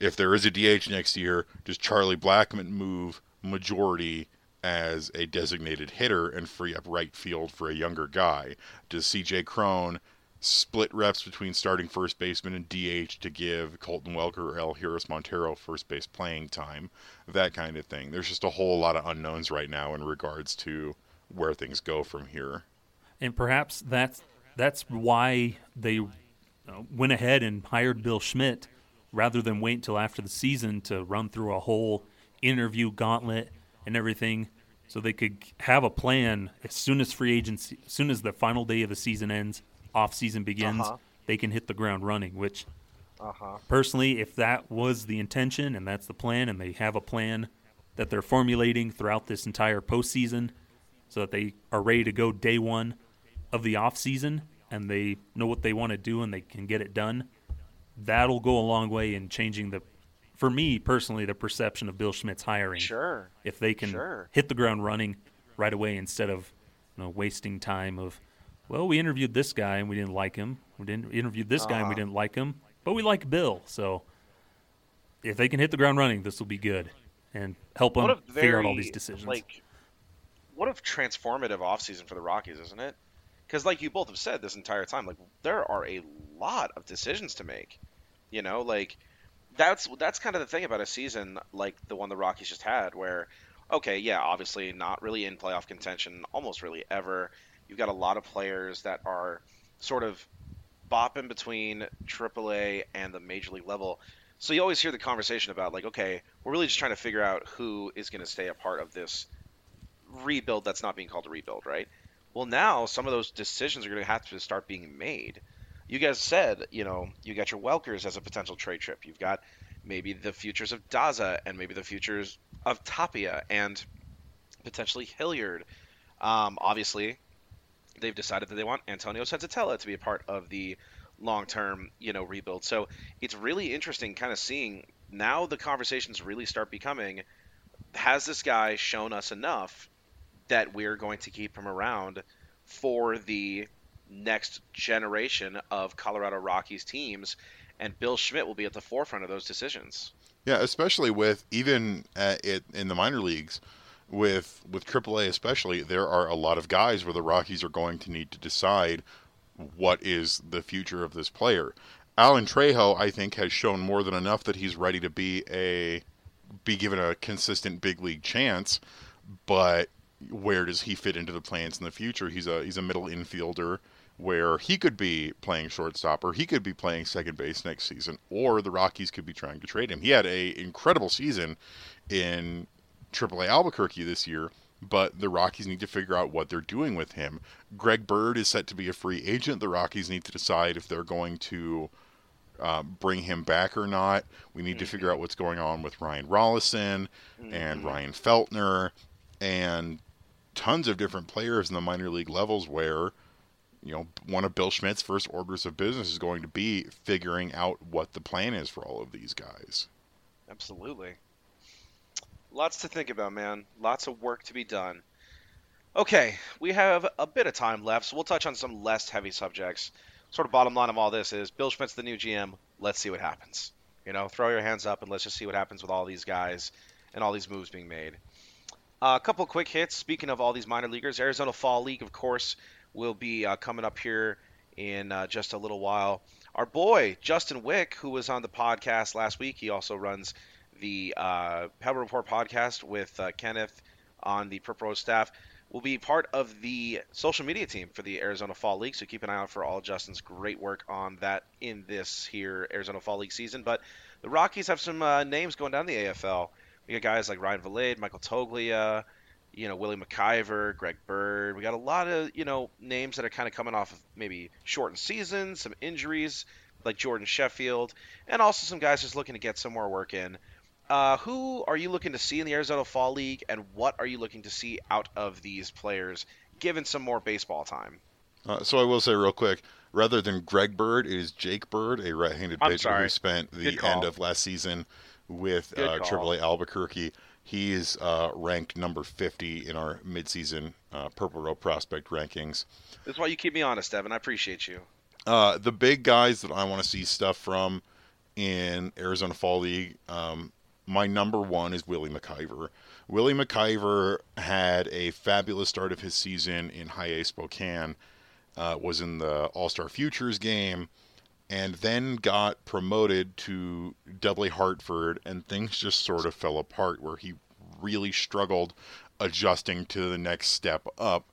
if there is a DH next year does Charlie Blackmon move majority as a designated hitter and free up right field for a younger guy? Does CJ Cron split reps between starting first baseman and DH to give Colton Welker or Elehuris Montero first base playing time, that kind of thing. There's just a whole lot of unknowns right now in regards to where things go from here. And perhaps that's that's why they uh, went ahead and hired Bill Schmidt rather than wait until after the season to run through a whole interview gauntlet and everything so they could have a plan as soon as free agency as soon as the final day of the season ends off season begins Uh-huh. they can hit the ground running which Uh-huh. personally if that was the intention and that's the plan and they have a plan that they're formulating throughout this entire postseason so that they are ready to go day one of the off season and they know what they want to do and they can get it done that'll go a long way in changing the for me personally the perception of bill schmidt's hiring Sure. if they can Sure. hit the ground running right away instead of you know wasting time of well we interviewed this guy and we didn't like him we didn't interviewed this guy and we Uh-huh. didn't like him but we like bill so if they can hit the ground running this will be good and help them figure out all these decisions Like, what a transformative offseason for the Rockies, isn't it? Because, like you both have said this entire time, like there are a lot of decisions to make. You know, like that's that's kind of the thing about a season like the one the Rockies just had, where okay, yeah, obviously not really in playoff contention, almost really ever. You've got a lot of players that are sort of bopping between AAA and the major league level. So you always hear the conversation about like, okay, we're really just trying to figure out who is going to stay a part of this rebuild that's not being called a rebuild, right? Well, now some of those decisions are going to have to start being made. You guys said, you know, you got your Welkers as a potential trade trip. You've got maybe the futures of Daza and maybe the futures of Tapia and potentially Hilliard. Um, obviously, they've decided that they want Antonio Senzatela to be a part of the long-term, you know, rebuild. So it's really interesting, kind of seeing now the conversations really start becoming: Has this guy shown us enough that we're going to keep him around for the next generation of Colorado Rockies teams? And Bill Schmidt will be at the forefront of those decisions. Yeah, especially with even at it in the minor leagues, with with AAA especially, there are a lot of guys where the Rockies are going to need to decide what is the future of this player. Alan Trejo, I think, has shown more than enough that he's ready to be a be given a consistent big league chance, but where does he fit into the plans in the future? He's a he's a middle infielder where he could be playing shortstop or he could be playing second base next season or the Rockies could be trying to trade him. He had a incredible season in AAA Albuquerque this year, but the Rockies need to figure out what they're doing with him. Greg Bird is set to be a free agent. The Rockies need to decide if they're going to uh, bring him back or not. We need to figure out what's going on with Ryan Rollison and Ryan Feltner and tons of different players in the minor league levels where you know one of Bill Schmidt's first orders of business is going to be figuring out what the plan is for all of these guys. Absolutely. Lots to think about, man. Lots of work to be done. Okay, we have a bit of time left, so we'll touch on some less heavy subjects. Sort of bottom line of all this is Bill Schmidt's the new GM. Let's see what happens. You know, throw your hands up and let's just see what happens with all these guys and all these moves being made. Uh, a couple quick hits. Speaking of all these minor leaguers, Arizona Fall League, of course, will be uh, coming up here in uh, just a little while. Our boy Justin Wick, who was on the podcast last week, he also runs the uh, Pebble Report podcast with uh, Kenneth on the Purple Row staff. Will be part of the social media team for the Arizona Fall League, so keep an eye out for all Justin's great work on that in this here Arizona Fall League season. But the Rockies have some uh, names going down the AFL. We got guys like Ryan Vilade, Michael Toglia, you know, Willie MacIver, Greg Bird. We got a lot of, you know, names that are kind of coming off of maybe shortened seasons, some injuries like Jordan Sheffield, and also some guys just looking to get some more work in. Uh, who are you looking to see in the Arizona Fall League, and what are you looking to see out of these players, given some more baseball time? Uh, so I will say real quick, rather than Greg Bird, it is Jake Bird, a right-handed I'm pitcher sorry. who spent the end of last season with uh. AAA Albuquerque. He is uh, ranked number 50 in our midseason uh, Purple Row prospect rankings. This is why you keep me honest, Evan. I appreciate you. Uh, the big guys that I want to see stuff from in Arizona Fall League, um, my number one is Willie MacIver. Willie MacIver had a fabulous start of his season in High A Spokane, uh, was in the All Star Futures game, and then got promoted to Double A Hartford, and things just sort of fell apart where he really struggled adjusting to the next step up.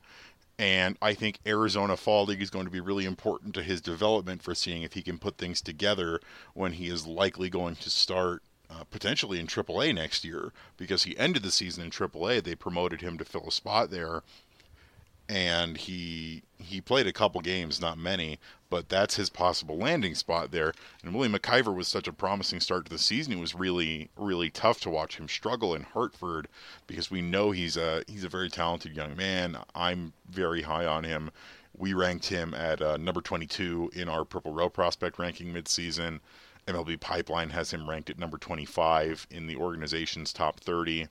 And I think Arizona Fall League is going to be really important to his development for seeing if he can put things together when he is likely going to start uh, potentially in AAA next year because he ended the season in AAA. They promoted him to fill a spot there, and he he played a couple games, not many, but that's his possible landing spot there. And Willie MacIver was such a promising start to the season; it was really really tough to watch him struggle in Hartford because we know he's a he's a very talented young man. I'm very high on him. We ranked him at uh, number 22 in our Purple Row prospect ranking midseason. MLB Pipeline has him ranked at number 25 in the organization's top 30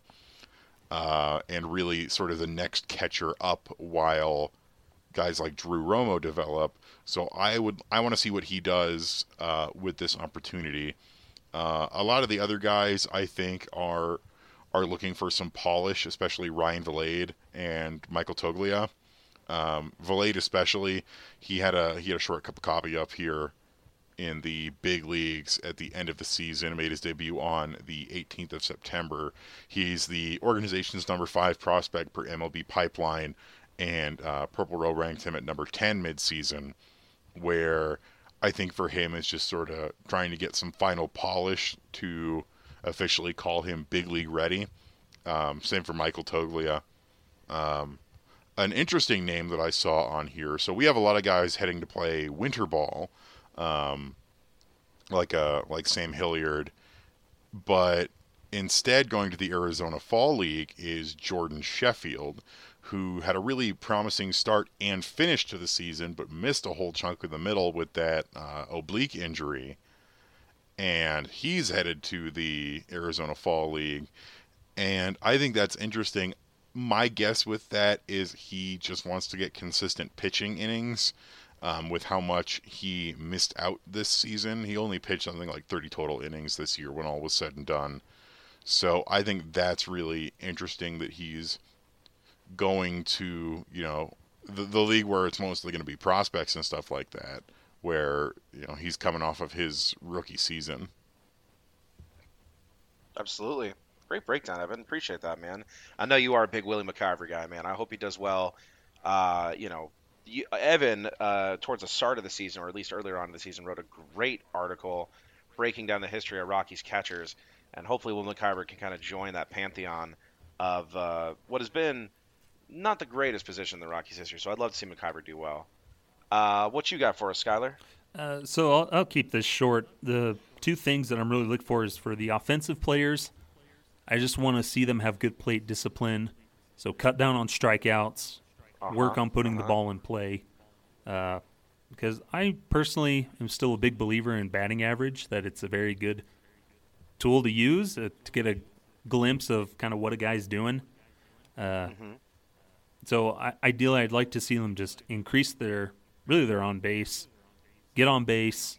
uh, and really sort of the next catcher up while guys like Drew Romo develop. So I would I want to see what he does uh, with this opportunity. Uh, a lot of the other guys I think are are looking for some polish, especially Ryan Vilade and Michael Toglia. Um, Vilade especially, he had a he had a short cup of coffee up here in the big leagues at the end of the season. Made his debut on the 18th of September. He's the organization's number five prospect per MLB Pipeline, and uh, Purple Row ranked him at number 10 midseason. Where I think for him it's just sort of trying to get some final polish to officially call him big league ready. Um, same for Michael Toglia. Um, an interesting name that I saw on here. So we have a lot of guys heading to play winter ball um, like uh, like Sam Hilliard, but instead going to the Arizona Fall League is Jordan Sheffield, who had a really promising start and finish to the season, but missed a whole chunk in the middle with that uh, oblique injury. And he's headed to the Arizona Fall League. And I think that's interesting. My guess with that is he just wants to get consistent pitching innings um, with how much he missed out this season. He only pitched something like 30 total innings this year when all was said and done. So I think that's really interesting that he's going to, you know, the, the league where it's mostly going to be prospects and stuff like that, where, you know, he's coming off of his rookie season. Absolutely. Great breakdown, Evan. Appreciate that, man. I know you are a big Willie MacIver guy, man. I hope he does well. Uh, you know, you, Evan, uh, towards the start of the season, or at least earlier on in the season, wrote a great article breaking down the history of Rockies catchers, and hopefully Will MacIver can kind of join that pantheon of uh, what has been not the greatest position in the Rockies history. So I'd love to see MacIver do well. Uh, what you got for us, Skyler? Uh, so I'll, I'll keep this short. The two things that I'm really looking for is for the offensive players. I just want to see them have good plate discipline. So cut down on strikeouts, work Uh-huh, on putting the uh-huh. ball in play. Uh, because I personally am still a big believer in batting average, that it's a very good tool to use uh, to get a glimpse of kind of what a guy's doing. Uh, So I, ideally, I'd like to see them just increase their really their on base, get on base,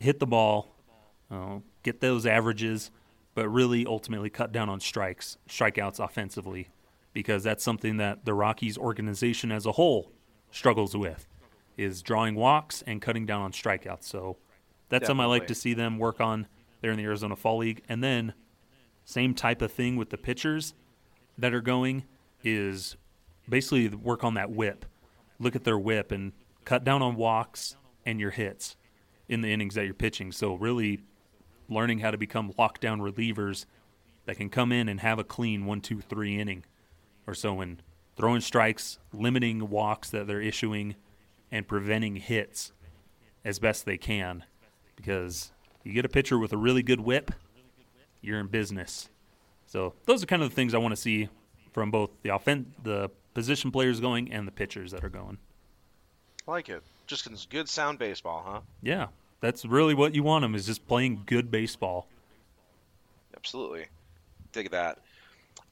hit the ball, uh, get those averages, but really ultimately cut down on strikes, strikeouts offensively, because that's something that the Rockies organization as a whole struggles with, is drawing walks and cutting down on strikeouts. So that's something I like to see them work on there in the Arizona Fall League, and then same type of thing with the pitchers that are going is basically work on that whip. Look at their whip and cut down on walks and your hits in the innings that you're pitching. So really learning how to become lockdown relievers that can come in and have a clean one, two, three inning or so in throwing strikes, limiting walks that they're issuing, and preventing hits as best they can. Because you get a pitcher with a really good whip, you're in business. So those are kind of the things I want to see from both the offen- the position players going and the pitchers that are going. I like it. Just good sound baseball, huh? Yeah, that's really what you want them is just playing good baseball. Absolutely, dig that.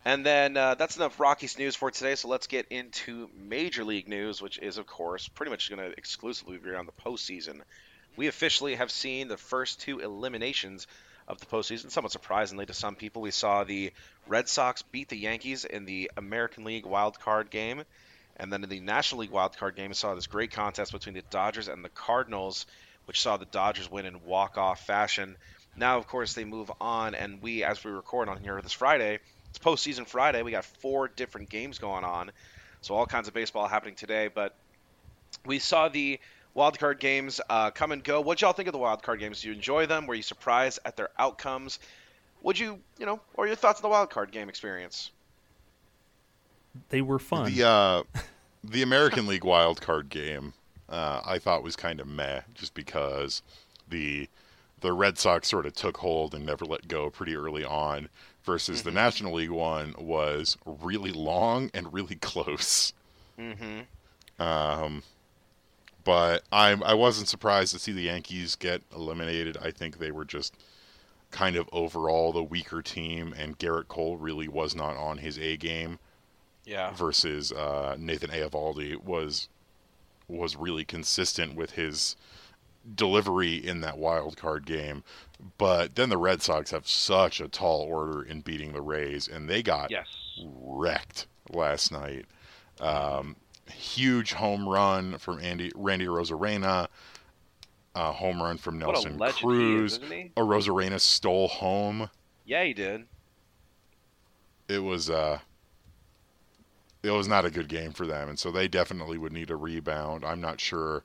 And then uh, that's enough Rockies news for today. So let's get into Major League news, which is, of course, pretty much going to exclusively be around the postseason. We officially have seen the first two eliminations of the postseason. Somewhat surprisingly to some people, we saw the Red Sox beat the Yankees in the American League wild card game. And then in the National League wild card game, we saw this great contest between the Dodgers and the Cardinals, which saw the Dodgers win in walk off fashion. Now, of course, they move on, and we, as we record on here this Friday, it's postseason Friday. We got four different games going on, so all kinds of baseball happening today. But we saw the wild card games uh, come and go. What y'all think of the wild card games? Do you enjoy them? Were you surprised at their outcomes? Would you, you know, what are your thoughts on the wild card game experience? They were fun. The uh, the American League wild card game, uh, I thought was kind of meh, just because the the Red Sox sort of took hold and never let go pretty early on, versus mm-hmm. the National League one was really long and really close. Mm-hmm. Um, but I I wasn't surprised to see the Yankees get eliminated. I think they were just kind of overall the weaker team, and Gerrit Cole really was not on his A game. Yeah. Versus uh, Nathan Eovaldi was was really consistent with his delivery in that wild card game. But then the Red Sox have such a tall order in beating the Rays, and they got yes. wrecked last night. Um, huge home run from Andy Randy Arozarena. A home run from Nelson Cruz. Is, Arozarena stole home. Yeah, he did. It was uh, it was not a good game for them, and so they definitely would need a rebound. I'm not sure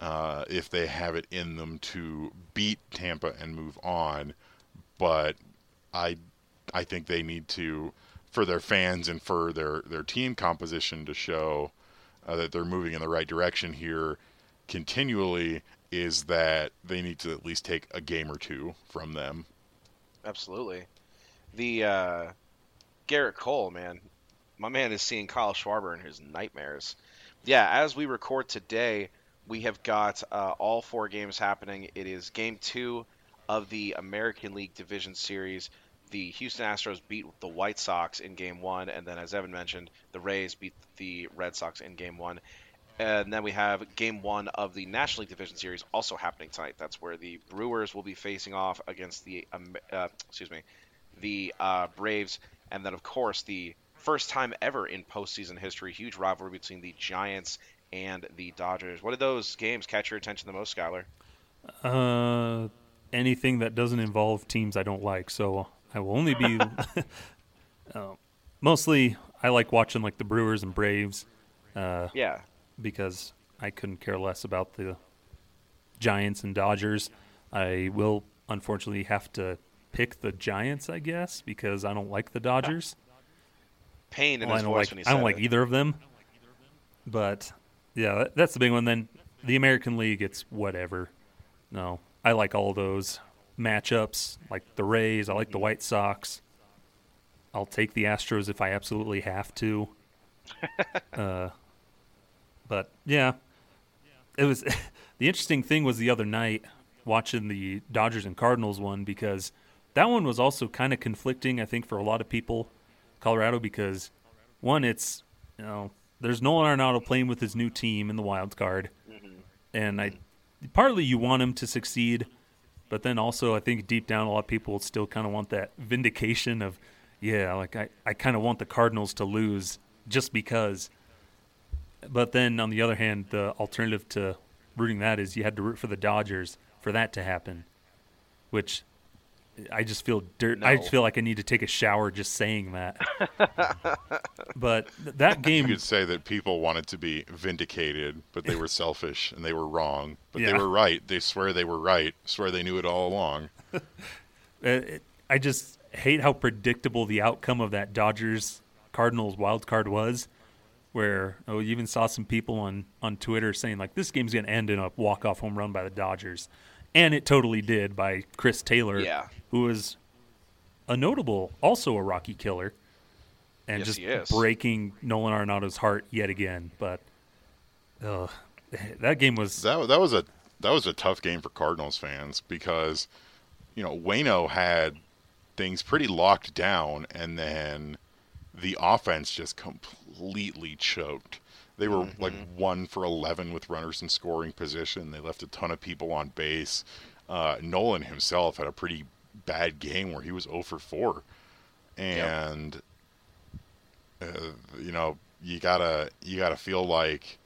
uh, if they have it in them to beat Tampa and move on, but I I think they need to for their fans and for their their team composition to show uh, that they're moving in the right direction here continually is that they need to at least take a game or two from them. Absolutely. The uh, Gerrit Cole, man, my man is seeing Kyle Schwarber in his nightmares. Yeah, as we record today, we have got uh, all four games happening. It is game two of the American League Division Series. The Houston Astros beat the White Sox in game one, and then, as Evan mentioned, the Rays beat the Red Sox in game one. And then we have game one of the National League Division Series also happening tonight. That's where the Brewers will be facing off against the, um, uh, excuse me, the uh, Braves. And then, of course, the first time ever in postseason history, huge rivalry between the Giants and the Dodgers. What did those games catch your attention the most, Skyler? Uh, anything that doesn't involve teams I don't like. So I will only be. uh, mostly, I like watching like the Brewers and Braves. Uh, yeah. Because I couldn't care less about the Giants and Dodgers. I will unfortunately have to pick the Giants, I guess, because I don't like the Dodgers. Pain in well, his voice like, when he I don't it. like either of them. But yeah, that's the big one. Then the American League, it's whatever. No, I like all those matchups, like the Rays. I like the White Sox. I'll take the Astros if I absolutely have to. uh, but yeah, it was the interesting thing was the other night watching the Dodgers and Cardinals one because that one was also kind of conflicting. I think for a lot of people, Colorado because one, it's you know there's Nolan Arenado playing with his new team in the wild card, mm-hmm. and I partly you want him to succeed, but then also I think deep down a lot of people still kind of want that vindication of, yeah, like I I kind of want the Cardinals to lose just because. But then on the other hand, the alternative to rooting that is you had to root for the Dodgers for that to happen, which I just feel dirt. No. I feel like I need to take a shower just saying that. but that game, you could say that people wanted to be vindicated, but they were selfish and they were wrong. But yeah. they were right. They swear they were right. Swear they knew it all along. Uh, it, I just hate how predictable the outcome of that Dodgers Cardinals wild card was. Where oh, you even saw some people on on Twitter saying like this game's going to end in a walk off home run by the Dodgers, and it totally did by Chris Taylor, Yeah. Who was a notable, also a Rocky killer, and Yes, just breaking Nolan Arenado's heart yet again. But uh, that game was That that was a that was a tough game for Cardinals fans because you know Waino had things pretty locked down, and then the offense just completely choked. They were like one for eleven with runners in scoring position. They left a ton of people on base. Uh, Nolan himself had a pretty bad game where he was 0 for 4, and uh, you know you gotta you gotta feel like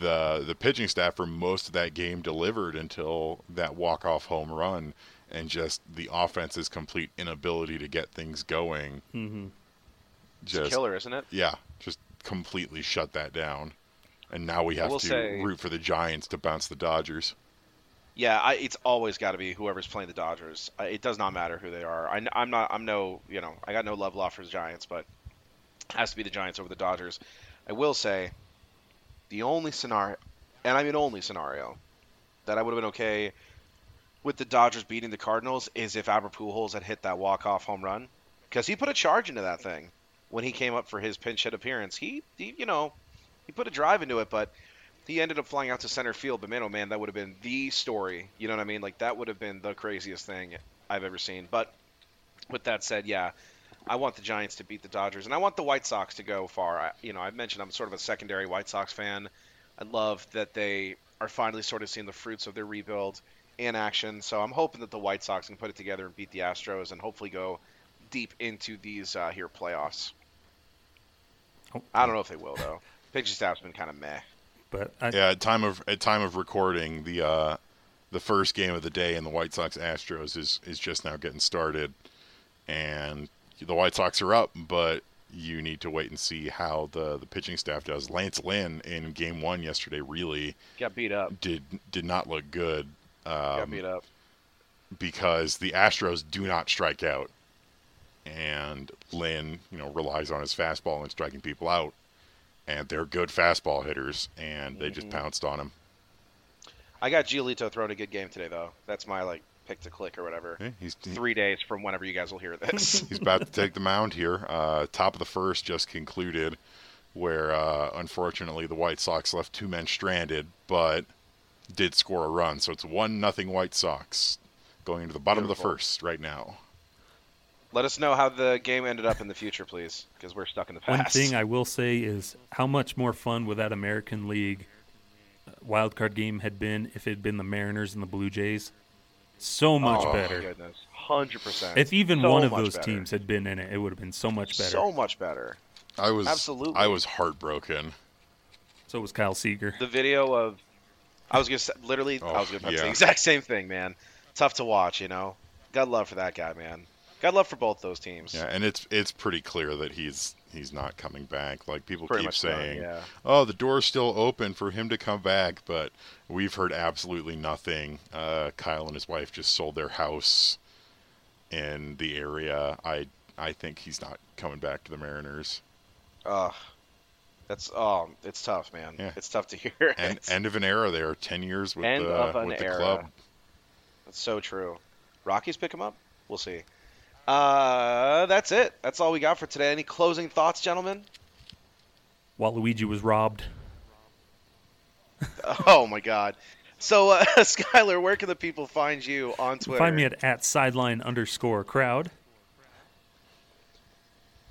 the the pitching staff for most of that game delivered until that walk off home run and just the offense's complete inability to get things going mhm. It's just killer, isn't it? yeah just completely shut that down and now we have to say- root for the Giants to bounce the Dodgers Yeah, I, it's always got to be whoever's playing the Dodgers. I, it does not matter who they are. I, am not. I'm no. You know, I got no love lost for the Giants, but it has to be the Giants over the Dodgers. I will say, the only scenario, and I mean only scenario, that I would have been okay with the Dodgers beating the Cardinals is if Albert Pujols had hit that walk off home run, because he put a charge into that thing when he came up for his pinch hit appearance. He, he, you know, he put a drive into it, but he ended up flying out to center field. But man, oh man, that would have been the story. You know what I mean? Like that would have been the craziest thing I've ever seen. But with that said, yeah, I want the Giants to beat the Dodgers, and I want the White Sox to go far. I, you know, I've mentioned I'm sort of a secondary White Sox fan. I love that they are finally sort of seeing the fruits of their rebuild in action. So I'm hoping that the White Sox can put it together and beat the Astros, and hopefully go deep into these uh, here playoffs. Oh, I don't know if they will though. Pitching staff's been kind of meh. But I, yeah at time of at time of recording the uh the first game of the day in the White Sox Astros is is just now getting started and the White Sox are up but you need to wait and see how the the pitching staff does Lance Lynn in game 1 yesterday really Got beat up. did did not look good Got um, beat up. because the Astros do not strike out, and Lynn, you know, relies on his fastball and striking people out, and they're good fastball hitters, and they just Mm-hmm. pounced on him. I got Giolito throwing a good game today though. That's my like pick to click or whatever. Yeah, he's he- Three days from whenever you guys will hear this. he's about to take the mound here. Uh, top of the first just concluded, where uh, unfortunately the White Sox left two men stranded, but did score a run. So it's one nothing White Sox going into the bottom of the first right now. Let us know how the game ended up in the future, please, because we're stuck in the past. One thing I will say is how much more fun would that American League uh, wild card game had been if it had been the Mariners and the Blue Jays. So much oh, better. My goodness, hundred percent. If even So one of those better. teams had been in it, it would have been so much better. so much better. I was Absolutely. I was heartbroken. so was Kyle Seager. The video of, I was gonna say, literally, oh, I Oh, was gonna say the exact same thing, man. Tough to watch, you know. God love for that guy, man. God love for both those teams. Yeah, and it's it's pretty clear that he's he's not coming back. Like people Pretty keep saying, yeah. "Oh, the door's still open for him to come back," but we've heard absolutely nothing. Uh, Kyle and his wife just sold their house in the area. I I think he's not coming back to the Mariners. Ugh. That's oh, it's tough, man. Yeah. It's tough to hear. And end of an era there, ten years with End the of an with the era. club. That's so true. Rockies pick him up. We'll see. Uh, that's it. That's all we got for today. Any closing thoughts, gentlemen? Waluigi was robbed. Oh my God. So, uh, Skylar, where can the people find you on Twitter? Find me at, at sideline underscore crowd.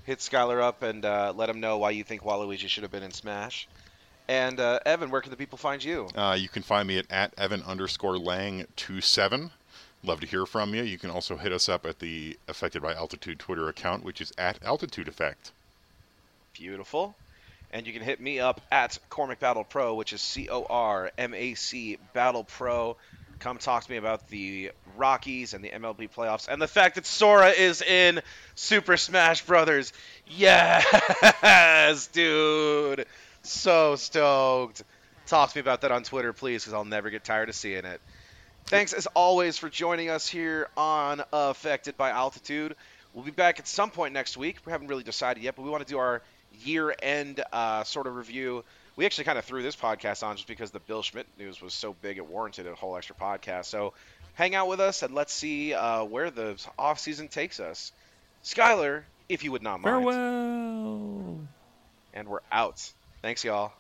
Hit Skyler up and uh, let him know why you think Waluigi should have been in Smash. And uh, Evan, where can the people find you? Uh, you can find me at, at Evan underscore Lang 27. Love to hear from you. You can also hit us up at the Affected by Altitude Twitter account, which is at Altitude Effect. Beautiful. And you can hit me up at Cormac Battle Pro, which is C O R M A C Battle Pro. Come talk to me about the Rockies and the MLB playoffs and the fact that Sora is in Super Smash Brothers. Yes, dude. So stoked. Talk to me about that on Twitter, please, because I'll never get tired of seeing it. Thanks as always for joining us here on Affected by Altitude. We'll be back at some point next week. We haven't really decided yet, but we want to do our year-end uh, sort of review. We actually kind of threw this podcast on just because the Bill Schmidt news was so big it warranted a whole extra podcast. So hang out with us and let's see uh, where the off season takes us. Skyler, if you would not mind. Farewell. And we're out. Thanks, y'all.